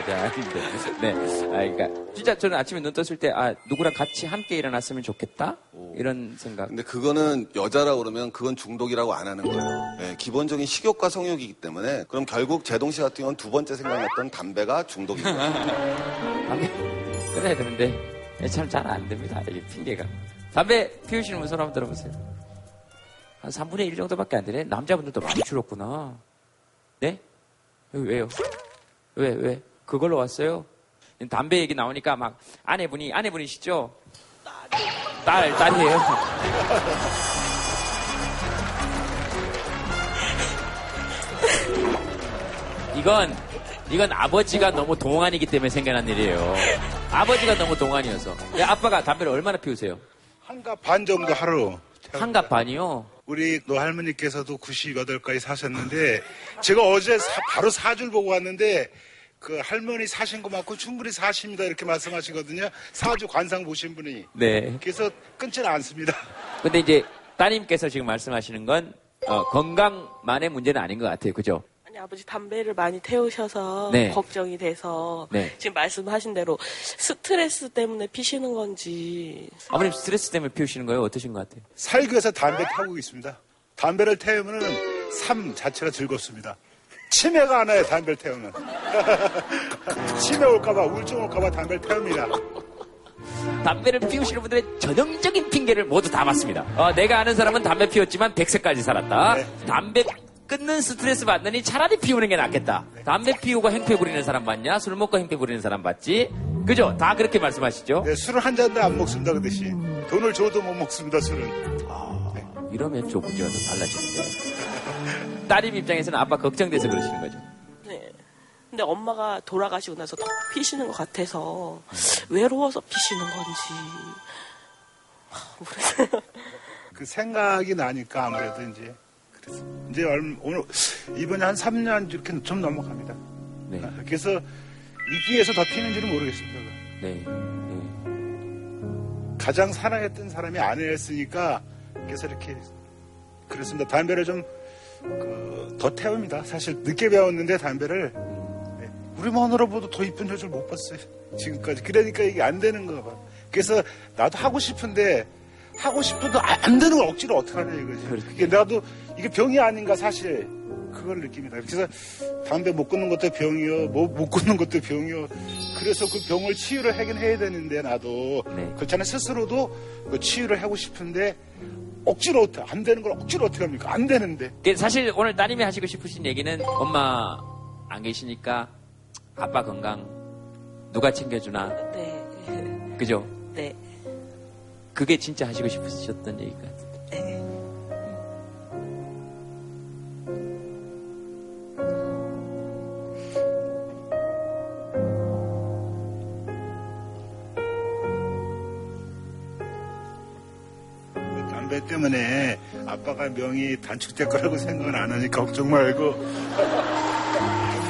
여잔데. 네. 아, 그러니까 진짜 저는 아침에 눈 떴을 때 아 누구랑 같이 함께 일어났으면 좋겠다? 이런 생각. 근데 그거는 여자라 그러면 그건 중독이라고 안 하는 거예요. 네, 기본적인 식욕과 성욕이기 때문에 그럼 결국 제동 씨 같은 경우는 두 번째 생각났던 담배가 중독인 거예요. 끊어야 되는데 참 잘 안 됩니다 이게 핑계가 담배 피우시는 분 손 한번 들어보세요 한 3분의 1 정도밖에 안 되네 남자분들도 많이 줄었구나 네? 왜요? 왜, 왜? 그걸로 왔어요? 담배 얘기 나오니까 막 아내분이, 아내분이시죠? 딸, 딸이에요. 이건, 이건 아버지가 너무 동안이기 때문에 생겨난 일이에요. 아버지가 너무 동안이어서. 야, 아빠가 담배를 얼마나 피우세요? 한갑 반 정도 하루. 한갑 반이요? 우리 노할머니께서도 98까지 사셨는데 제가 어제 사- 바로 사줄 보고 왔는데 그 할머니 사신 거 맞고 충분히 사십니다 이렇게 말씀하시거든요. 사주 관상 보신 분이. 네. 그래서 끊지는 않습니다. 근데 이제 따님께서 지금 말씀하시는 건 어, 건강만의 문제는 아닌 것 같아요. 그죠? 아버지 담배를 많이 태우셔서 네. 걱정이 돼서 네. 지금 말씀하신 대로 스트레스 때문에 피시는 건지 아버님 스트레스 때문에 피우시는 거예요? 어떠신 것 같아요? 살기 위해서 담배 타고 있습니다. 담배를 태우면은 삶 자체가 즐겁습니다. 치매가 안 와요, 담배를 태우면. 치매 올까봐, 우울증 올까봐 담배를 태웁니다. 담배를 피우시는 분들의 전형적인 핑계를 모두 다 맞습니다. 어, 내가 아는 사람은 담배 피웠지만 100세까지 살았다. 담배 끊는 스트레스 받느니 차라리 피우는 게 낫겠다. 담배 피우고 행패 부리는 사람 봤냐? 술 먹고 행패 부리는 사람 봤지? 그죠? 다 그렇게 말씀하시죠? 네, 술은 한 잔도 안 먹습니다, 그 대신. 돈을 줘도 못 먹습니다, 술은. 이러면 좀 문제가 더 달라지는데. 따님 입장에서는 아빠 걱정돼서 그러시는 거죠. 네. 근데 엄마가 돌아가시고 나서 더 피시는 것 같아서 외로워서 피시는 건지 그 생각이 나니까 아무래도 이제. 이제 얼- 오늘, 이번에 한 3년 이렇게 좀 넘어갑니다. 네. 그래서 이기에서 더 피는지는 모르겠습니다. 네. 가장 사랑했던 사람이 아내였으니까 그래서 이렇게 그렇습니다. 담배를 좀 그, 더 태웁니다. 사실 늦게 배웠는데 담배를 네, 우리 마누라 보다 더 이쁜 여자를 못 봤어요. 지금까지. 그러니까 이게 안 되는 거가 봐. 그래서 나도 하고 싶은데 하고 싶어도 아- 안 되는 걸 억지로 어떡하냐 이거지. 이게 나도 이게 병이 아닌가 사실 그걸 느낍니다. 그래서 담배 못 끊는 것도 병이요, 뭐못 끊는 것도 병이요. 그래서 그 병을 치유를 하긴 해야 되는데 나도 그렇잖아요. 스스로도 그 치유를 하고 싶은데 억지로 어떻게 안 되는 걸 억지로 어떻게 합니까? 안 되는데. 그 사실 오늘 따님이 하시고 싶으신 얘기는 엄마 안 계시니까 아빠 건강 누가 챙겨주나 네. 그죠? 네. 그게 진짜 하시고 싶으셨던 얘기 같은데. 담배 때문에 아빠가 명이 단축될 거라고 생각은 안 하니까 걱정 말고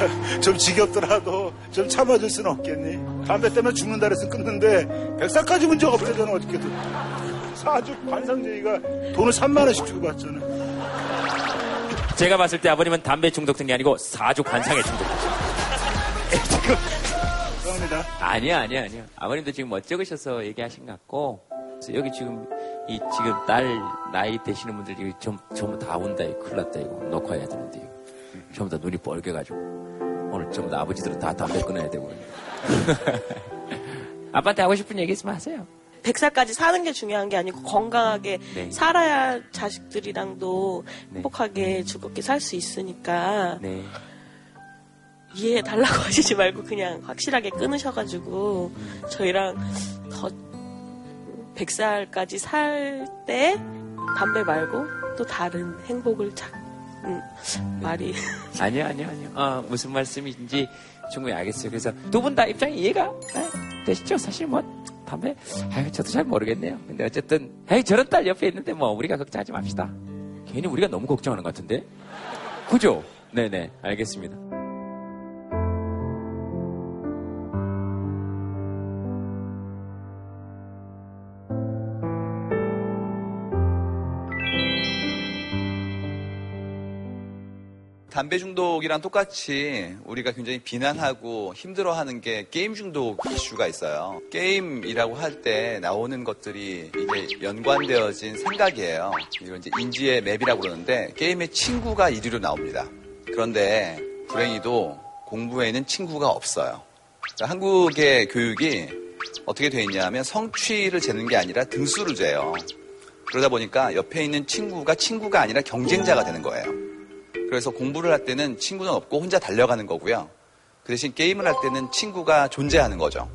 좀 지겹더라도 좀 참아줄 수는 없겠니? 담배 때문에 죽는다 그래서 끊는데 백살까지 문제가 없대잖아 어떻게든 사주 관상제이가 돈을 3만 원씩 주고 받잖아 제가 봤을 때 아버님은 담배 중독된 게 아니고 사주 관상에 중독됐어요. 죄송합니다 아니야, 아니야, 아니야. 아버님도 지금 멋쩍으셔서 얘기하신 것 같고, 여기 지금, 이, 지금 딸 나이 되시는 분들 좀, 전부 다 온다, 이거 큰일 났다, 이거. 놓고 해야 되는데, 이거. 전부 다 눈이 뻘개가지고. 오늘 전부 다 아버지들은 다 담배 끊어야 되고. 아빠한테 하고 싶은 얘기 있으면 하세요. 100살까지 사는 게 중요한 게 아니고 건강하게 네. 살아야 자식들이랑도 행복하게 즐겁게 살 수 있으니까 네. 이해해 달라고 하시지 말고 그냥 확실하게 끊으셔가지고 저희랑 더 100살까지 살 때 담배 말고 또 다른 행복을 찾, 음, 말이 아니요, 아니요, 아니요. 어, 무슨 말씀인지 충분히 알겠어요. 그래서 두 분 다 입장이 이해가 네, 되시죠? 사실 뭐, 담배, 아유, 저도 잘 모르겠네요. 근데 어쨌든, 에이, 저런 딸 옆에 있는데 뭐, 우리가 걱정하지 맙시다. 괜히 우리가 너무 걱정하는 것 같은데? 그죠? 네네, 알겠습니다. 담배 중독이랑 똑같이 우리가 굉장히 비난하고 힘들어하는 게 게임 중독 이슈가 있어요. 게임이라고 할 때 나오는 것들이 이게 연관되어진 생각이에요. 이걸 이제 인지의 맵이라고 그러는데 게임에 친구가 1위로 나옵니다. 그런데 불행히도 공부에는 친구가 없어요. 그러니까 한국의 교육이 어떻게 돼 있냐면 성취를 재는 게 아니라 등수를 재요. 그러다 보니까 옆에 있는 친구가 친구가 아니라 경쟁자가 되는 거예요. 그래서 공부를 할 때는 친구는 없고 혼자 달려가는 거고요. 그 대신 게임을 할 때는 친구가 존재하는 거죠.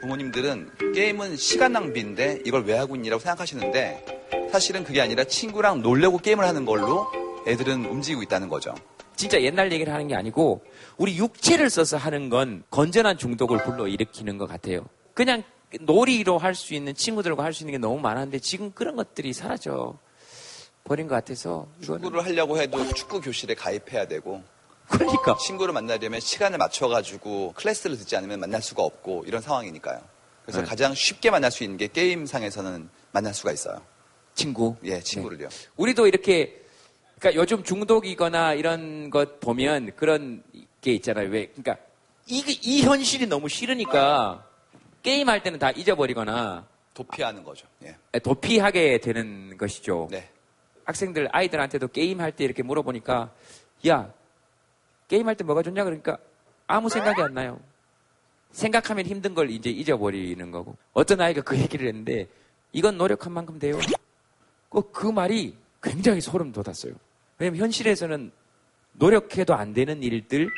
부모님들은 게임은 시간 낭비인데 이걸 왜 하고 있니라고 생각하시는데 사실은 그게 아니라 친구랑 놀려고 게임을 하는 걸로 애들은 움직이고 있다는 거죠. 진짜 옛날 얘기를 하는 게 아니고 우리 육체를 써서 하는 건 건전한 중독을 불러일으키는 것 같아요. 그냥 놀이로 할 수 있는 친구들과 할 수 있는 게 너무 많았는데 지금 그런 것들이 사라져 버린 것 같아서 축구를 하려고 해도 축구 교실에 가입해야 되고 그러니까 친구를 만나려면 시간을 맞춰가지고 클래스를 듣지 않으면 만날 수가 없고 이런 상황이니까요. 그래서 네. 가장 쉽게 만날 수 있는 게 게임상에서는 만날 수가 있어요. 친구. 예, 친구를요. 우리도 이렇게 그러니까 요즘 중독이거나 이런 것 보면 그런 게 있잖아요. 왜 그러니까 이, 이 현실이 너무 싫으니까 게임 할 때는 다 잊어버리거나 도피하는 거죠. 예. 도피하게 되는 것이죠. 네. 학생들 아이들한테도 게임 할 때 이렇게 물어보니까 야 게임 할 때 뭐가 좋냐 그러니까 아무 생각이 안 나요. 생각하면 힘든 걸 이제 잊어버리는 거고 어떤 아이가 그 얘기를 했는데 이건 노력한 만큼 돼요. 그, 그 말이 굉장히 소름 돋았어요. 왜냐면 현실에서는 노력해도 안 되는 일들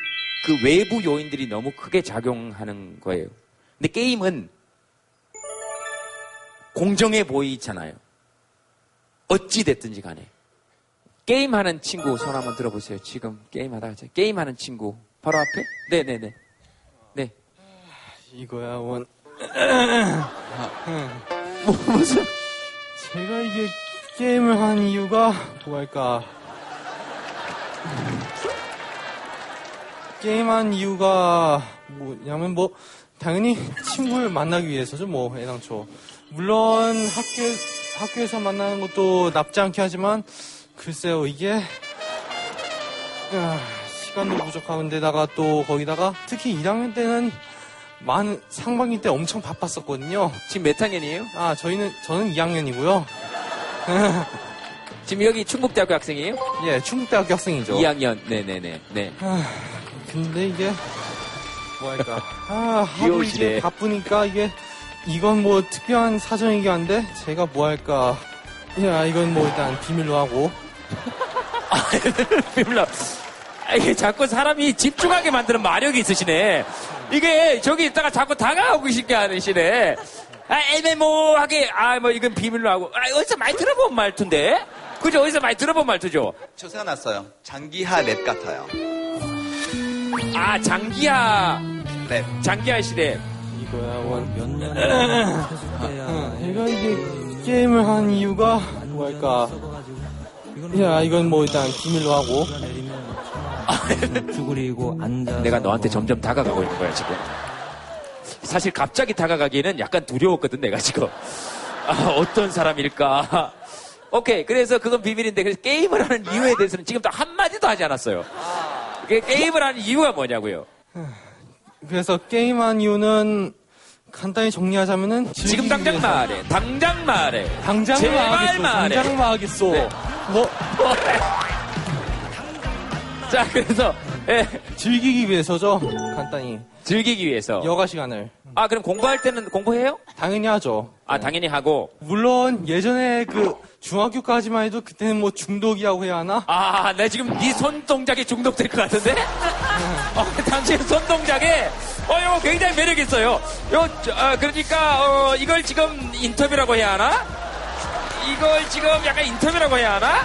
그 외부 요인들이 너무 크게 작용하는 거예요. 근데 게임은 공정해 보이잖아요. 어찌 됐든지 간에. 게임하는 친구 손 한번 들어보세요. 지금 게임하다가 제- 게임하는 친구 바로 앞에? 네 네 네. 네. 이거야 원. 뭐 무슨? 제가 이게 게임을 한 이유가 뭐랄까. 게임한 이유가 뭐냐면 뭐 당연히 친구를 만나기 위해서죠 뭐 애당초. 물론 학교 학교에서 만나는 것도 나쁘지 않게 하지만 글쎄요 이게 아, 시간도 부족한데다가 또 거기다가 특히 1학년 때는 많은 상반기 때 엄청 바빴었거든요. 지금 몇 학년이에요? 아 저희는 저는 2학년이고요. 지금 여기 충북대학교 학생이에요? 예, 충북대학교 학생이죠. 2학년. 네네네. 네. 아, 근데 이게 뭐랄까 아 하루. 이게 바쁘니까 이게 이건 뭐 특별한 사정이긴 한데 제가 뭐 할까 야 이건 뭐 일단 비밀로 하고 비밀로. 아, 이게 자꾸 사람이 집중하게 만드는 마력이 있으시네. 이게 저기 있다가 자꾸 다가오고 싶게 하시네. 아, 애매모하게, 아, 뭐 이건 비밀로 하고. 아, 어디서 많이 들어본 말투인데? 그죠? 어디서 많이 들어본 말투죠? 저 생각났어요. 장기하 랩 같아요. 아, 장기하, 랩. 장기하 시대. 이거야 원몇년 제가 이게 게임을 한 이유가 뭐랄까 야 이건 뭐 일단 비밀로 하고 쭈그리고 앉아 내가 너한테 점점 다가가고 있는 거야, 지금. 사실 갑자기 다가가기에는 약간 두려웠거든, 내가 지금. 아, 어떤 사람일까. 오케이. 그래서 그건 비밀인데, 그래서 게임을 하는 이유에 대해서는 지금 도 한마디도 하지 않았어요. 그 게임을 하는 이유가 뭐냐고요. 그래서 게임한 이유는 간단히 정리하자면은 지금 당장 말해. 당장 말해. 당장 제발 말하겠어 말해. 당장 말하겠어 네. 뭐 자, 그래서 예. 즐기기 위해서죠. 간단히. 즐기기 위해서. 여가 시간을. 아, 그럼 공부할 때는 공부해요? 당연히 하죠. 아, 당연히 하고. 물론 예전에 그 중학교까지만 해도 그때는 뭐 중독이라고 해야 하나? 아, 나 지금 네 손 동작에 중독될 것 같은데? 어, 당신 손 동작에, 어, 이거 굉장히 매력 있어요. 요, 저, 아, 그러니까, 어, 이걸 지금 인터뷰라고 해야 하나? 이걸 지금 약간 인터뷰라고 해야 하나?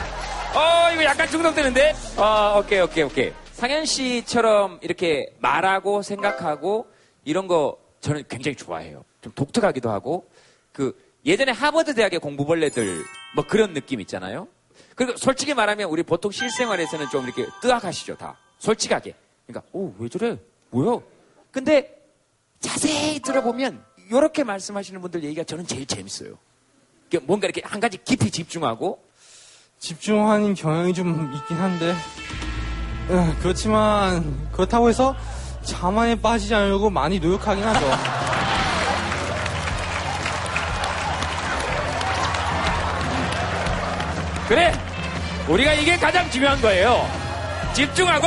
어, 이거 약간 중독되는데? 어, 오케이, 오케이, 오케이. 상현 씨처럼 이렇게 말하고 생각하고 이런 거 저는 굉장히 좋아해요. 좀 독특하기도 하고, 그, 예전에 하버드 대학의 공부벌레들, 뭐 그런 느낌 있잖아요? 그리고 솔직히 말하면 우리 보통 실생활에서는 좀 이렇게 뜨악하시죠, 다. 솔직하게. 그러니까, 오, 왜 저래? 뭐야? 근데 자세히 들어보면, 이렇게 말씀하시는 분들 얘기가 저는 제일 재밌어요. 뭔가 이렇게 한 가지 깊이 집중하고, 집중하는 경향이 좀 있긴 한데 에, 그렇지만 그렇다고 해서 자만에 빠지지 않으려고 많이 노력하긴 하죠. 그래! 우리가 이게 가장 중요한 거예요. 집중하고,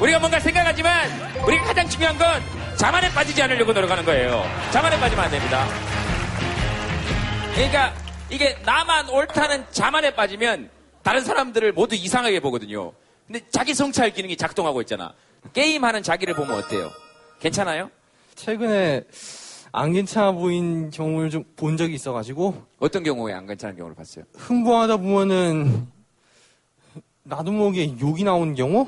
우리가 뭔가 생각하지만, 우리가 가장 중요한 건 자만에 빠지지 않으려고 노력하는 거예요. 자만에 빠지면 안 됩니다. 그러니까, 이게 나만 옳다는 자만에 빠지면, 다른 사람들을 모두 이상하게 보거든요. 근데 자기 성찰 기능이 작동하고 있잖아. 게임하는 자기를 보면 어때요? 괜찮아요? 최근에 안 괜찮아 보인 경우를 좀 본 적이 있어가지고 어떤 경우에 안 괜찮은 경우를 봤어요? 흥분하다 보면은 나도 모르게 욕이 나오는 경우?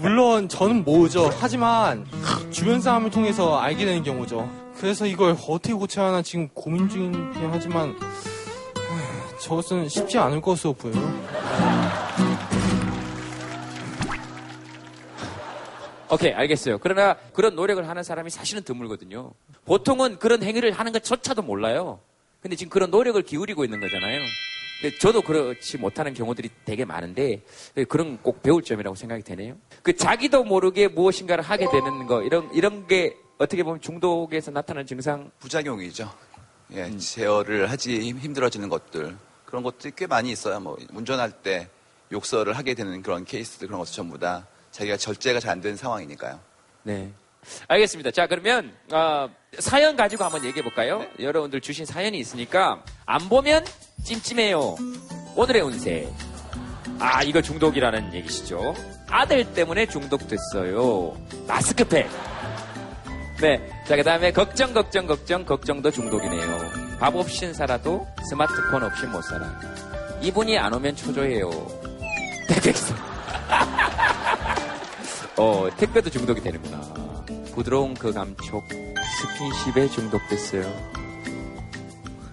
물론 저는 모르죠. 하지만 주변 사람을 통해서 알게 되는 경우죠. 그래서 이걸 어떻게 고쳐야 하나 지금 고민 중이긴 하지만 하, 저것은 쉽지 않을 것으로 보여요. 오케이, 알겠어요. 그러나 그런 노력을 하는 사람이 사실은 드물거든요. 보통은 그런 행위를 하는 것조차도 몰라요. 근데 지금 그런 노력을 기울이고 있는 거잖아요. 근데 저도 그렇지 못하는 경우들이 되게 많은데 그런 건꼭 배울 점이라고 생각이 되네요. 그 자기도 모르게 무엇인가를 하게 되는 거 이런 이런 게 어떻게 보면 중독에서 나타나는 증상 부작용이죠. 예, 음. 제어를 하지 힘- 힘들어지는 것들 그런 것들이 꽤 많이 있어요. 뭐 운전할 때 욕설을 하게 되는 그런 케이스들 그런 것들 전부 다 자기가 절제가 잘 안 되는 상황이니까요. 네. 알겠습니다. 자, 그러면, 어, 사연 가지고 한번 얘기해 볼까요? 여러분들 주신 사연이 있으니까, 안 보면 찜찜해요. 오늘의 운세. 아, 이거 중독이라는 얘기시죠. 아들 때문에 중독됐어요. 마스크팩. 네. 자, 그 다음에 걱정, 걱정, 걱정, 걱정도 중독이네요. 밥 없인 살아도 스마트폰 없이 못 살아. 이분이 안 오면 초조해요. 택배기사. 어, 택배도 중독이 되는구나. 부드러운 그 감촉, 스킨십에 중독됐어요.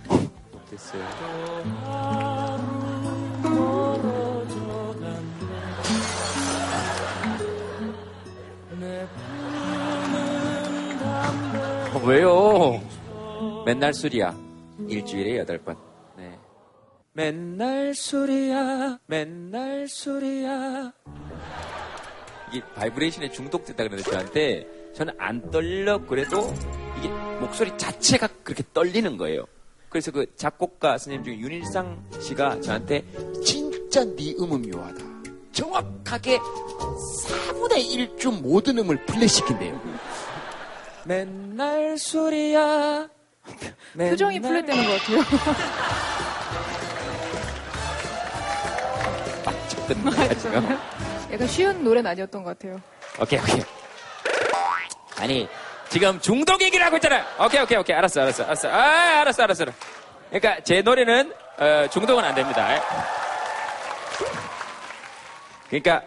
중독됐어요. 어, 왜요? 맨날 술이야. 일주일에 여덟 번. 네. 맨날 술이야, 맨날 술이야. 이게 바이브레이션에 중독됐다 그러는데 저한테 저는 안 떨려 그래도 이게 목소리 자체가 그렇게 떨리는 거예요. 그래서 그 작곡가 선생님 중에 윤일상 씨가 저한테 진짜 네 음은 묘하다. 정확하게 4분의 1쯤 모든 음을 플랫시킨대요. 맨날 술이야. 표정이 플랫되는 것 같아요. 듣는 거야 지금. 약간 쉬운 노래는 아니었던 것 같아요. 오케이, 오케이. 아니, 지금 중독 얘기를 하고 있잖아요. 오케이, 오케이, 오케이. 알았어, 알았어, 알았어. 아, 알았어, 알았어. 그러니까 제 노래는, 어, 중독은 안 됩니다. 그러니까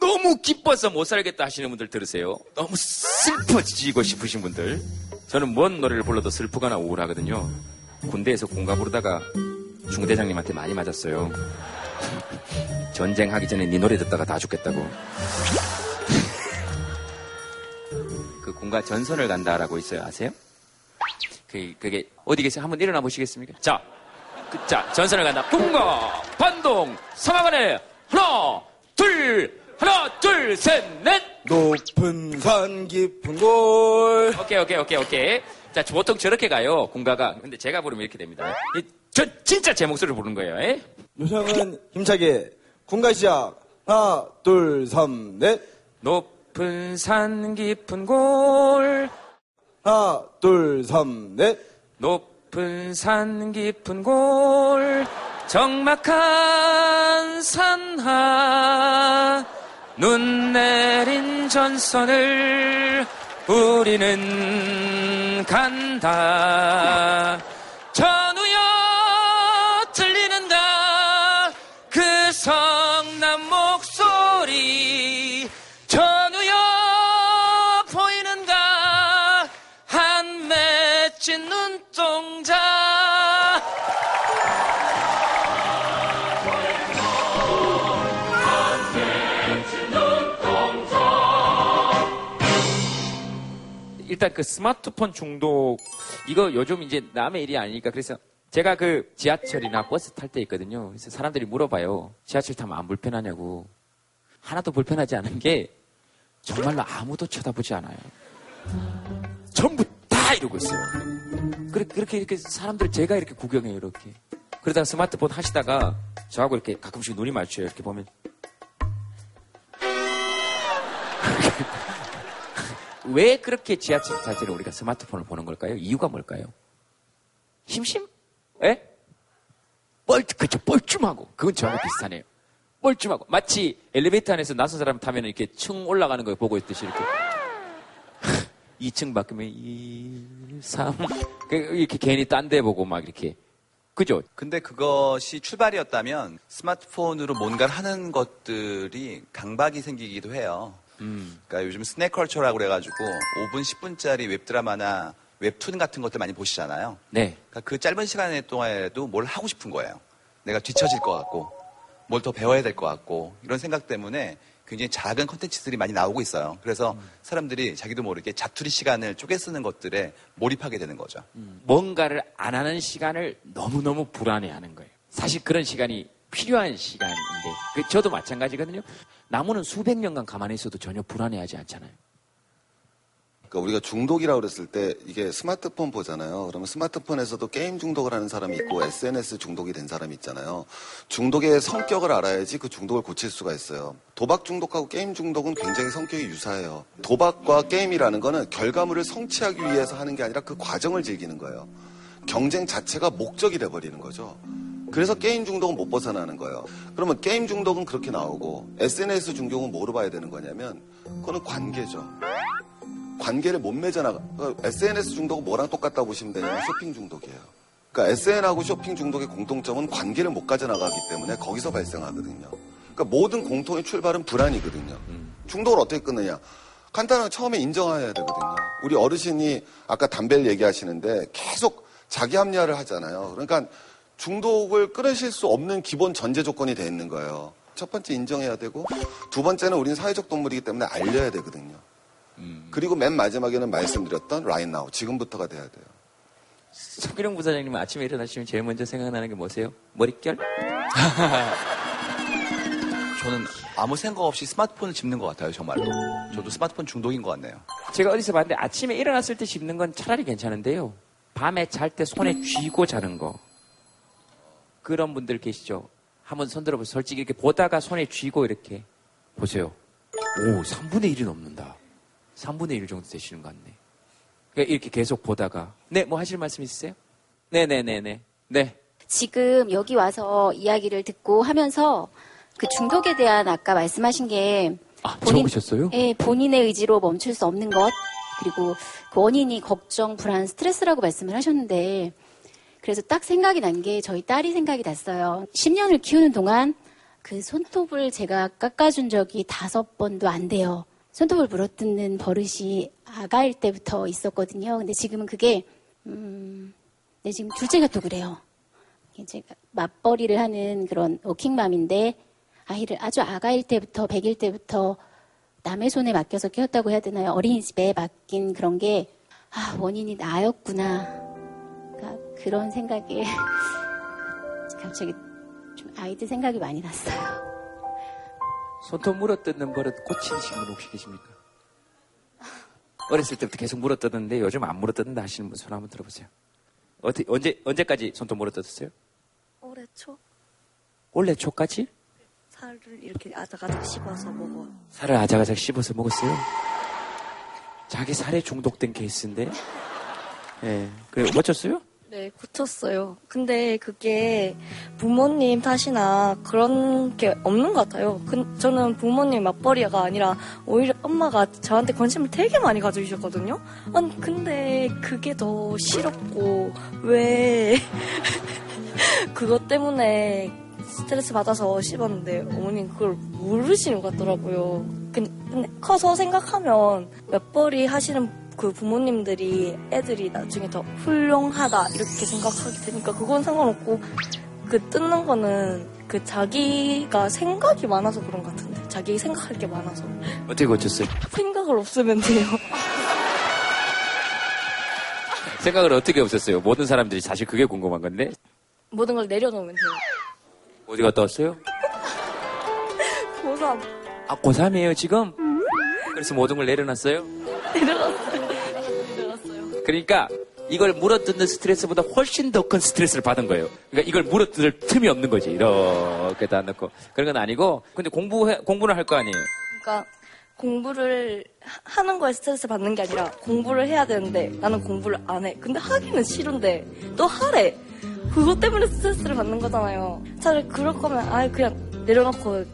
너무 기뻐서 못 살겠다 하시는 분들 들으세요. 너무 슬퍼지고 싶으신 분들. 저는 뭔 노래를 불러도 슬프거나 우울하거든요. 군대에서 공가 부르다가 중대장님한테 많이 맞았어요. 전쟁하기 전에 네 노래 듣다가 다 죽겠다고. 그 공가 전선을 간다라고 있어요. 아세요? 그, 그게 어디 계세요? 한번 일어나 보시겠습니까? 자, 그, 자, 전선을 간다. 공가, 반동, 상하간에 하나, 둘, 하나, 둘, 셋, 넷. 높은 산 깊은 골. 오케이, 오케이, 오케이, 오케이. 자, 보통 저렇게 가요, 공가가. 근데 제가 부르면 이렇게 됩니다. 이, 저 진짜 제 목소리를 부르는 거예요. 예? 요상은 힘차게 군가 시작 하나, 둘, 삼, 넷. 높은 산 깊은 골. 하나, 둘, 삼, 넷. 높은 산 깊은 골. 적막한 산하. 눈 내린 전선을 우리는 간다. 일단 그 스마트폰 중독 이거 요즘 이제 남의 일이 아니니까 그래서 제가 그 지하철이나 버스 탈 때 있거든요. 그래서 사람들이 물어봐요. 지하철 타면 안 불편하냐고. 하나도 불편하지 않은 게 정말로 아무도 쳐다보지 않아요. 전부 다 이러고 있어요. 그렇게, 그렇게 이렇게 사람들 제가 이렇게 구경해요, 이렇게. 그러다가 스마트폰 하시다가 저하고 이렇게 가끔씩 눈이 마주쳐요. 이렇게 보면. 왜 그렇게 지하철 탈 때는 우리가 스마트폰을 보는 걸까요? 이유가 뭘까요? 심심? 예? 뻘, 그쵸, 뻘쭘하고. 그건 저하고 비슷하네요. 뻘쭘하고. 마치 엘리베이터 안에서 낯선 사람 타면 이렇게 층 올라가는 걸 보고 있듯이 이렇게. 2층 바뀌면 2, 3. 이렇게 괜히 딴 데 보고 막 이렇게. 그죠? 근데 그것이 출발이었다면 스마트폰으로 뭔가를 하는 것들이 강박이 생기기도 해요. 음. 그러니까 요즘 스낵컬처라고 그래가지고 5분, 10분짜리 웹드라마나 웹툰 같은 것들 많이 보시잖아요. 네. 그러니까 그 짧은 시간 동안에도 뭘 하고 싶은 거예요. 내가 뒤처질 것 같고, 뭘 더 배워야 될 것 같고, 이런 생각 때문에 굉장히 작은 컨텐츠들이 많이 나오고 있어요. 그래서 사람들이 자기도 모르게 자투리 시간을 쪼개 쓰는 것들에 몰입하게 되는 거죠. 뭔가를 안 하는 시간을 너무너무 불안해하는 거예요. 사실 그런 시간이 필요한 시간인데, 그 저도 마찬가지거든요. 나무는 수백 년간 가만히 있어도 전혀 불안해하지 않잖아요. 그러니까 우리가 중독이라고 그랬을 때 이게 스마트폰 보잖아요. 그러면 스마트폰에서도 게임 중독을 하는 사람이 있고 SNS 중독이 된 사람이 있잖아요. 중독의 성격을 알아야지 그 중독을 고칠 수가 있어요. 도박 중독하고 게임 중독은 굉장히 성격이 유사해요. 도박과 게임이라는 거는 결과물을 성취하기 위해서 하는 게 아니라 그 과정을 즐기는 거예요. 경쟁 자체가 목적이 돼버리는 거죠. 그래서 게임 중독은 못 벗어나는 거예요. 그러면 게임 중독은 그렇게 나오고 SNS 중독은 뭐로 봐야 되는 거냐면 그거는 관계죠. 관계를 못 맺어나가. 그러니까 SNS 중독은 뭐랑 똑같다고 보시면 되냐면 쇼핑 중독이에요. 그러니까 SN하고 쇼핑 중독의 공통점은 관계를 못 가져나가기 때문에 거기서 발생하거든요. 그러니까 모든 공통의 출발은 불안이거든요. 중독을 어떻게 끊느냐? 간단하게 처음에 인정해야 되거든요. 우리 어르신이 아까 담배를 얘기하시는데 계속 자기 합리화를 하잖아요. 그러니까 중독을 끊으실 수 없는 기본 전제 조건이 돼 있는 거예요. 첫 번째 인정해야 되고 두 번째는 우리는 사회적 동물이기 때문에 알려야 되거든요. 그리고 맨 마지막에는 말씀드렸던 right now 지금부터가 돼야 돼요. 석기룡 부사장님은 아침에 일어나시면 제일 먼저 생각나는 게 뭐세요? 머릿결? 저는 아무 생각 없이 스마트폰을 집는 것 같아요, 정말로. 저도 스마트폰 중독인 것 같네요. 제가 어디서 봤는데 아침에 일어났을 때 짚는 건 차라리 괜찮은데요. 밤에 잘 때 손에 쥐고 자는 거. 그런 분들 계시죠? 한번 손 들어보세요. 솔직히 이렇게 보다가 손에 쥐고 이렇게 보세요. 오, 3분의 1이 넘는다. 3분의 1 정도 되시는 것 같네. 그러니까 이렇게 계속 보다가. 네, 뭐 하실 말씀 있으세요? 네네네네. 네. 지금 여기 와서 이야기를 듣고 하면서 그 중독에 대한 아까 말씀하신 게 아, 적으셨어요? 예, 본인의 의지로 멈출 수 없는 것 그리고 그 원인이 걱정, 불안, 스트레스라고 말씀을 하셨는데 그래서 딱 생각이 난 게 저희 딸이 생각이 났어요. 10년을 키우는 동안 그 손톱을 제가 깎아준 적이 다섯 번도 안 돼요. 손톱을 물어뜯는 버릇이 아가일 때부터 있었거든요. 근데 지금은 그게 음, 네, 지금 둘째가 또 그래요. 제가 맞벌이를 하는 그런 워킹맘인데 아이를 아주 아가일 때부터 백일 때부터 남의 손에 맡겨서 키웠다고 해야 되나요? 어린이집에 맡긴 그런 게 아, 원인이 나였구나. 그런 생각에 갑자기 좀 아이들 생각이 많이 났어요. 손톱 물어뜯는 버릇 고치신 분 혹시 계십니까? 어렸을 때부터 계속 물어뜯는데 요즘 안 물어뜯는다 하시는 분 손 한번 들어보세요. 어떻게, 언제, 언제까지 손톱 물어뜯었어요? 올해 초 올해 초까지? 살을 이렇게 아작아작 씹어서 먹어. 살을 아작아작 씹어서 먹었어요? 자기 살에 중독된 케이스인데? 예. 그래, 멋졌어요? 네, 고쳤어요. 근데 그게 부모님 탓이나 그런 게 없는 것 같아요. 그- 저는 부모님 맞벌이가 아니라 오히려 엄마가 저한테 관심을 되게 많이 가져주셨거든요. 아니, 근데 그게 더 싫었고, 왜 그것 때문에 스트레스 받아서 씹었는데 어머님 그걸 모르시는 것 같더라고요. 근- 근데 커서 생각하면 맞벌이 하시는 그 부모님들이 애들이 나중에 더 훌륭하다 이렇게 생각하게 되니까 그건 상관없고 그 뜯는 거는 그 자기가 생각이 많아서 그런 것 같은데 자기 생각할 게 많아서 어떻게 고쳤어요? 생각을 없으면 돼요. 생각을 어떻게 없었어요? 모든 사람들이 사실 그게 궁금한 건데. 모든 걸 내려놓으면 돼요. 어디 갔다 왔어요? 고3 아, 고3이에요, 지금? 그래서 모든 걸 내려놨어요? 내려놨어요. 그러니까 이걸 물어뜯는 스트레스보다 훨씬 더 큰 스트레스를 받은 거예요. 그러니까 이걸 물어뜯을 틈이 없는 거지. 이렇게 다 넣고. 그런 건 아니고, 근데 공부, 공부는 할거 아니에요. 그러니까 공부를 하- 하는 거에 스트레스 받는 게 아니라 공부를 해야 되는데 나는 공부를 안 해. 근데 하기는 싫은데 또 하래. 그것 때문에 스트레스를 받는 거잖아요. 차라리 그럴 거면 아예 그냥 내려놓고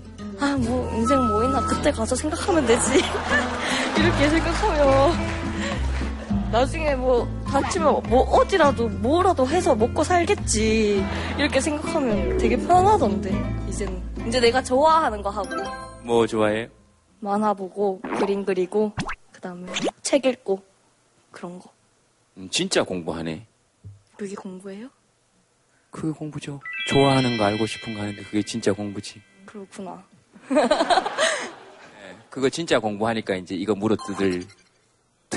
아 뭐 인생 뭐 있나 그때 가서 생각하면 되지. 이렇게 생각하면 나중에 뭐 다치면 뭐 어디라도 뭐라도 해서 먹고 살겠지. 이렇게 생각하면 되게 편하던데 이제는 이제 내가 좋아하는 거 하고 뭐 좋아해요? 만화 보고 그림 그리고 그다음에 책 읽고 그런 거. 음, 진짜 공부하네. 그게 공부예요? 그게 공부죠. 좋아하는 거 알고 싶은 거 하는데 그게 진짜 공부지. 그렇구나. 그거 진짜 공부하니까 이제 이거 물어뜯을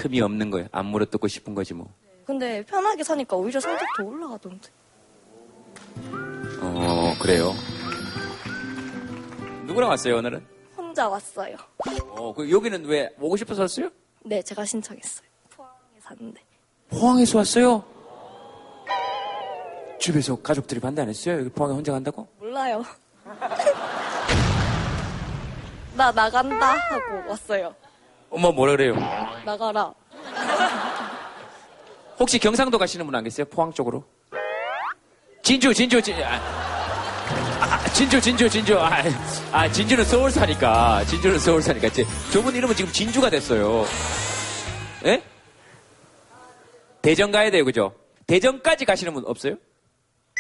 틈이 없는 거예요. 안 물어뜯고 싶은 거지 뭐. 근데 편하게 사니까 오히려 성적 더 올라가던데. 어, 그래요. 누구랑 왔어요, 오늘은? 혼자 왔어요. 어, 그 여기는 왜 오고 싶어서 왔어요? 네, 제가 신청했어요. 포항에 사는데. 포항에서 왔어요? 집에서 가족들이 반대 안 했어요? 여기 포항에 혼자 간다고? 몰라요. 나 나간다 하고 왔어요. 엄마 뭐라 그래요? 나가라. 혹시 경상도 가시는 분 안 계세요? 포항 쪽으로? 진주, 진주, 진주. 아, 아, 진주, 진주, 진주. 아, 아, 진주는 서울 사니까. 진주는 서울 사니까. 저분 이름은 지금 진주가 됐어요. 예? 대전 가야 돼요, 그죠? 대전까지 가시는 분 없어요?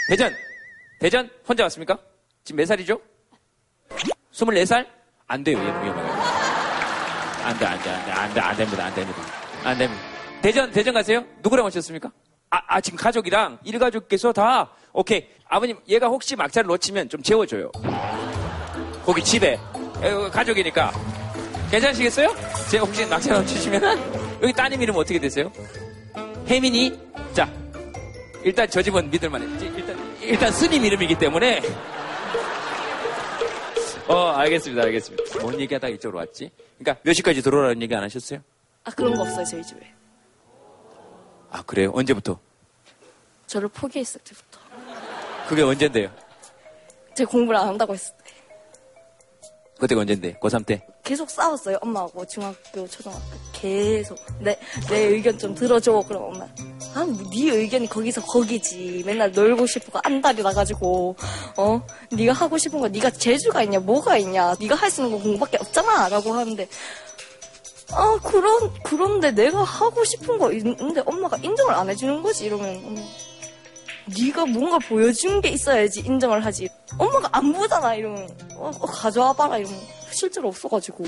대전! 대전? 혼자 왔습니까? 지금 몇 살이죠? 24살? 안 돼요, 얘는 위험하게. 안 돼, 안 돼, 안 돼, 안 돼, 안 됩니다, 안 됩니다. 안 됩니다. 대전, 대전 가세요? 누구랑 오셨습니까? 아, 아, 지금 가족이랑 일가족께서 다, 오케이. 아버님, 얘가 혹시 막차를 놓치면 좀 재워줘요. 거기 집에. 에, 가족이니까. 괜찮으시겠어요? 제가 혹시 막차 놓치시면, 여기 따님 이름 어떻게 되세요? 혜민이? 자, 일단 저 집은 믿을만해. 일단, 일단 스님 이름이기 때문에. 어, 알겠습니다, 알겠습니다. 뭔 얘기하다 이쪽으로 왔지? 그러니까 몇 시까지 들어오라는 얘기 안 하셨어요? 아 그런 거 없어요 저희 집에. 아, 그래요? 언제부터? 저를 포기했을 때부터. 그게 언젠데요? 제가 공부를 안 한다고 했을 때. 그때가 언젠데? 고3 때? 계속 싸웠어요 엄마하고 중학교 초등학교. 계속. 내 내 의견 좀 들어줘 그럼 엄마. 아 네 의견이 거기서 거기지. 맨날 놀고 싶고 안달이 나가지고. 어? 네가 하고 싶은 거 네가 재주가 있냐 뭐가 있냐. 네가 할 수 있는 건 공부밖에 없잖아 라고 하는데. 아 그런 그런데 내가 하고 싶은 거 있는데 엄마가 인정을 안 해주는 거지 이러면. 네가 뭔가 보여준 게 있어야지 인정을 하지 엄마가 안 보잖아 이러면. 어, 어, 가져와 봐라 이러면. 실제로 없어가지고.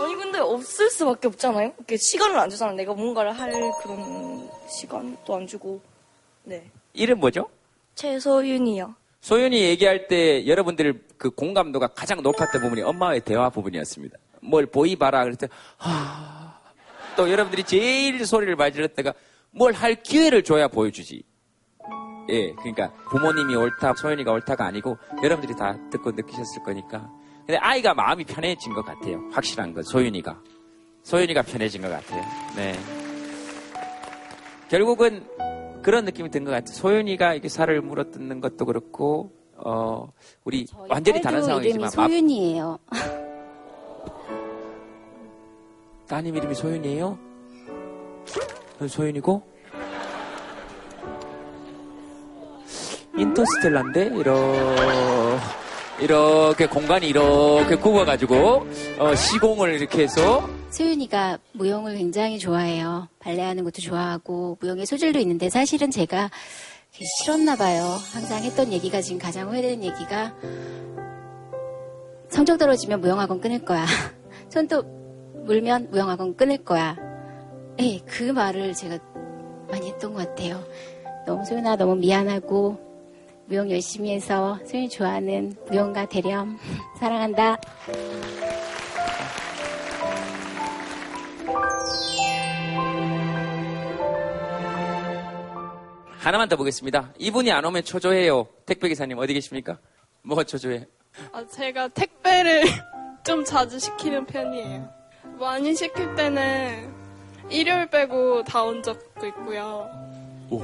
아니 근데 없을 수밖에 없잖아요? 이렇게 시간을 안 주잖아. 내가 뭔가를 할 그런 시간도 안 주고. 네. 이름 뭐죠? 최소윤이요. 소윤이 얘기할 때 여러분들 그 공감도가 가장 높았던 부분이 엄마의 대화 부분이었습니다. 뭘 보이 봐라 때, 하... 또 여러분들이 제일 소리를 많이 질렀 때가 뭘 할 기회를 줘야 보여주지. 예, 그러니까 부모님이 옳다, 소윤이가 옳다가 아니고 여러분들이 다 듣고 느끼셨을 거니까. 근데 아이가 마음이 편해진 것 같아요. 확실한 건 소윤이가. 소윤이가 편해진 것 같아요. 네. 결국은 그런 느낌이 든 것 같아요. 소윤이가 이렇게 살을 물어뜯는 것도 그렇고, 어, 우리 완전히 다른 상황이지만, 이름이 소윤이에요. 따님 이름이 소윤이에요? 어, 소윤이고? 인터스텔라인데? 이러, 이렇게 공간이 이렇게 굽어가지고, 어, 시공을 이렇게 해서, 소윤이가 무용을 굉장히 좋아해요. 발레하는 것도 좋아하고 무용의 소질도 있는데 사실은 제가 싫었나 봐요. 항상 했던 얘기가 지금 가장 후회되는 얘기가 성적 떨어지면 무용학원 끊을 거야. 손톱 물면 무용학원 끊을 거야. 예, 그 말을 제가 많이 했던 것 같아요. 너무 소윤아 너무 미안하고 무용 열심히 해서 소윤이 좋아하는 무용가 대렴 사랑한다. 하나만 더 보겠습니다. 이분이 안 오면 초조해요. 택배 기사님 어디 계십니까? 뭐가 초조해? 아, 제가 택배를 좀 자주 시키는 편이에요. 많이 시킬 때는 일요일 빼고 다 온 적도 있고요. 오.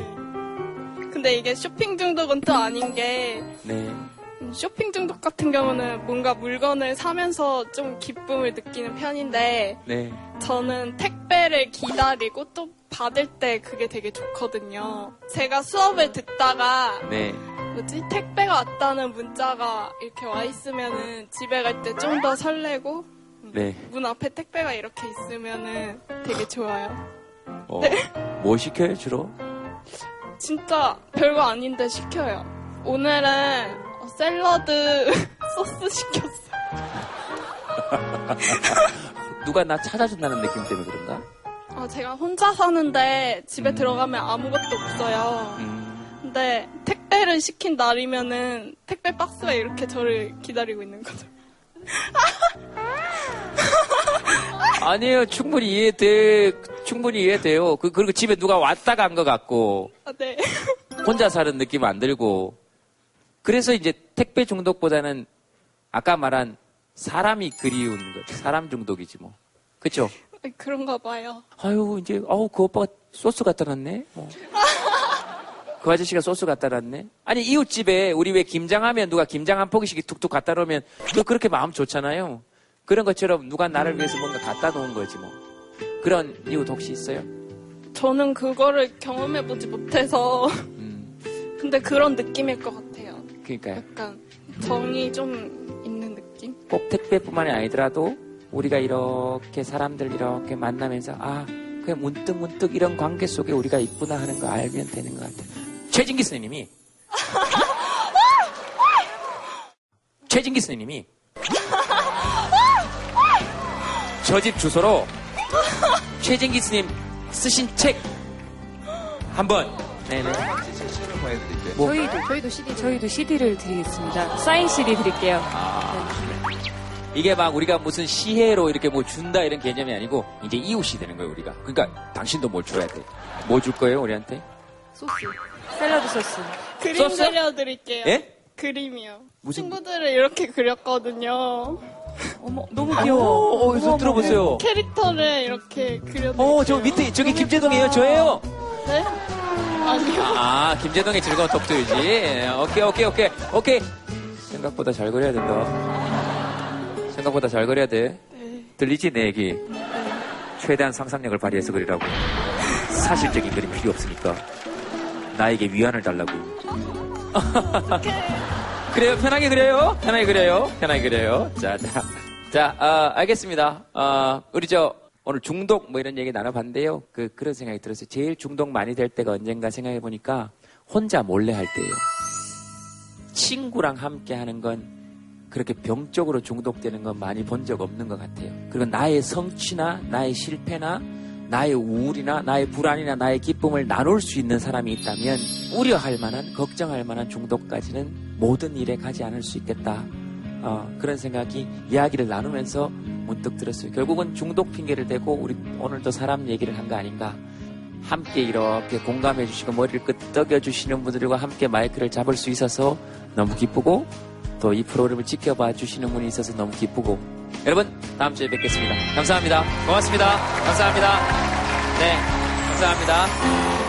근데 이게 쇼핑 중독은 또 아닌 게 네. 음, 쇼핑 중독 같은 경우는 뭔가 물건을 사면서 좀 기쁨을 느끼는 편인데 네. 저는 택배를 기다리고 또 받을 때 그게 되게 좋거든요. 제가 수업을 듣다가 네. 뭐지 택배가 왔다는 문자가 이렇게 와 있으면은 집에 갈 때 좀 더 설레고 네. 문 앞에 택배가 이렇게 있으면은 되게 좋아요. 어, 네. 뭐 시켜요, 주로? 진짜 별거 아닌데 시켜요. 오늘은 어, 샐러드 소스 시켰어요. 누가 나 찾아준다는 느낌 때문에 그런가? 아, 제가 혼자 사는데 집에 들어가면 아무것도 없어요. 음. 근데 택배를 시킨 날이면은 택배 박스가 이렇게 저를 기다리고 있는 거죠. 아니에요. 충분히 이해돼. 충분히 이해돼요. 그, 그리고 집에 누가 왔다 간 것 같고, 아, 네. 혼자 사는 느낌 안 들고. 그래서 이제 택배 중독보다는 아까 말한 사람이 그리운 것. 사람 중독이지 뭐. 그쵸? 그런가 봐요. 아유, 이제, 어우, 그 오빠가 소스 갖다 놨네. 뭐. 그 아저씨가 소스 갖다 놨네. 아니, 이웃집에 우리 왜 김장하면 누가 김장 한 포기씩 툭툭 갖다 놓으면 또 그렇게 마음 좋잖아요. 그런 것처럼 누가 나를 위해서 뭔가 갖다 놓은 거지 뭐. 그런 이웃 혹시 있어요? 저는 그거를 경험해보지 못해서. 음. 근데 그런 느낌일 것 같아요. 그러니까요. 약간 정이 좀 있는 느낌? 꼭 택배뿐만이 아니더라도 우리가 이렇게 사람들 이렇게 만나면서 아, 그냥 문득 문득 이런 관계 속에 우리가 있구나 하는 거 알면 되는 것 같아요. 최진기 선생님이 최진기 선생님이 저 집 주소로 최진기 스님 쓰신 책 한번 네네 뭐? 저희도 저희도 CD 저희도 CD를 드리겠습니다. 사인 CD 드릴게요. 이게 막 우리가 무슨 시혜로 이렇게 뭐 준다 이런 개념이 아니고 이제 이웃이 되는 거예요 우리가 그러니까 당신도 뭘 줘야 돼뭐 줄 거예요 우리한테 소스. 샐러드 소스. 그림 소스? 그려드릴게요. 예? 그림이요. 무슨 친구들을 이렇게 그렸거든요. 어머, 너무 귀여워. 어, 손 들어보세요. 캐릭터를 이렇게 그려. 어, 저 밑에 저기 김재동이에요. 저예요. 네? 아니요. 아, 김재동의 즐거운 톡투유지. 예, 오케이, 오케이, 오케이, 오케이. 생각보다 잘 그려야 된다. 생각보다 잘 그려야 돼. 들리지, 내 얘기? 최대한 상상력을 발휘해서 그리라고. 사실적인 그림 필요 없으니까. 나에게 위안을 달라고. 그래요, 편하게 그려요. 편하게 그려요. 편하게 그려요. 자, 자. 자, 아, 알겠습니다. 아, 우리 저, 오늘 중독 뭐 이런 얘기 나눠봤는데요. 그, 그런 생각이 들었어요. 제일 중독 많이 될 때가 언젠가 생각해보니까 혼자 몰래 할 때예요. 친구랑 함께 하는 건 그렇게 병적으로 중독되는 건 많이 본 적 없는 것 같아요. 그리고 나의 성취나 나의 실패나 나의 우울이나 나의 불안이나 나의 기쁨을 나눌 수 있는 사람이 있다면 우려할 만한 걱정할 만한 중독까지는 모든 일에 가지 않을 수 있겠다. 어, 그런 생각이 이야기를 나누면서 문득 들었어요. 결국은 중독 핑계를 대고 우리 오늘도 사람 얘기를 한 거 아닌가. 함께 이렇게 공감해 주시고 머리를 끄덕여 주시는 분들과 함께 마이크를 잡을 수 있어서 너무 기쁘고 또 이 프로그램을 지켜봐 주시는 분이 있어서 너무 기쁘고 여러분 다음 주에 뵙겠습니다. 감사합니다. 고맙습니다. 감사합니다. 네, 감사합니다.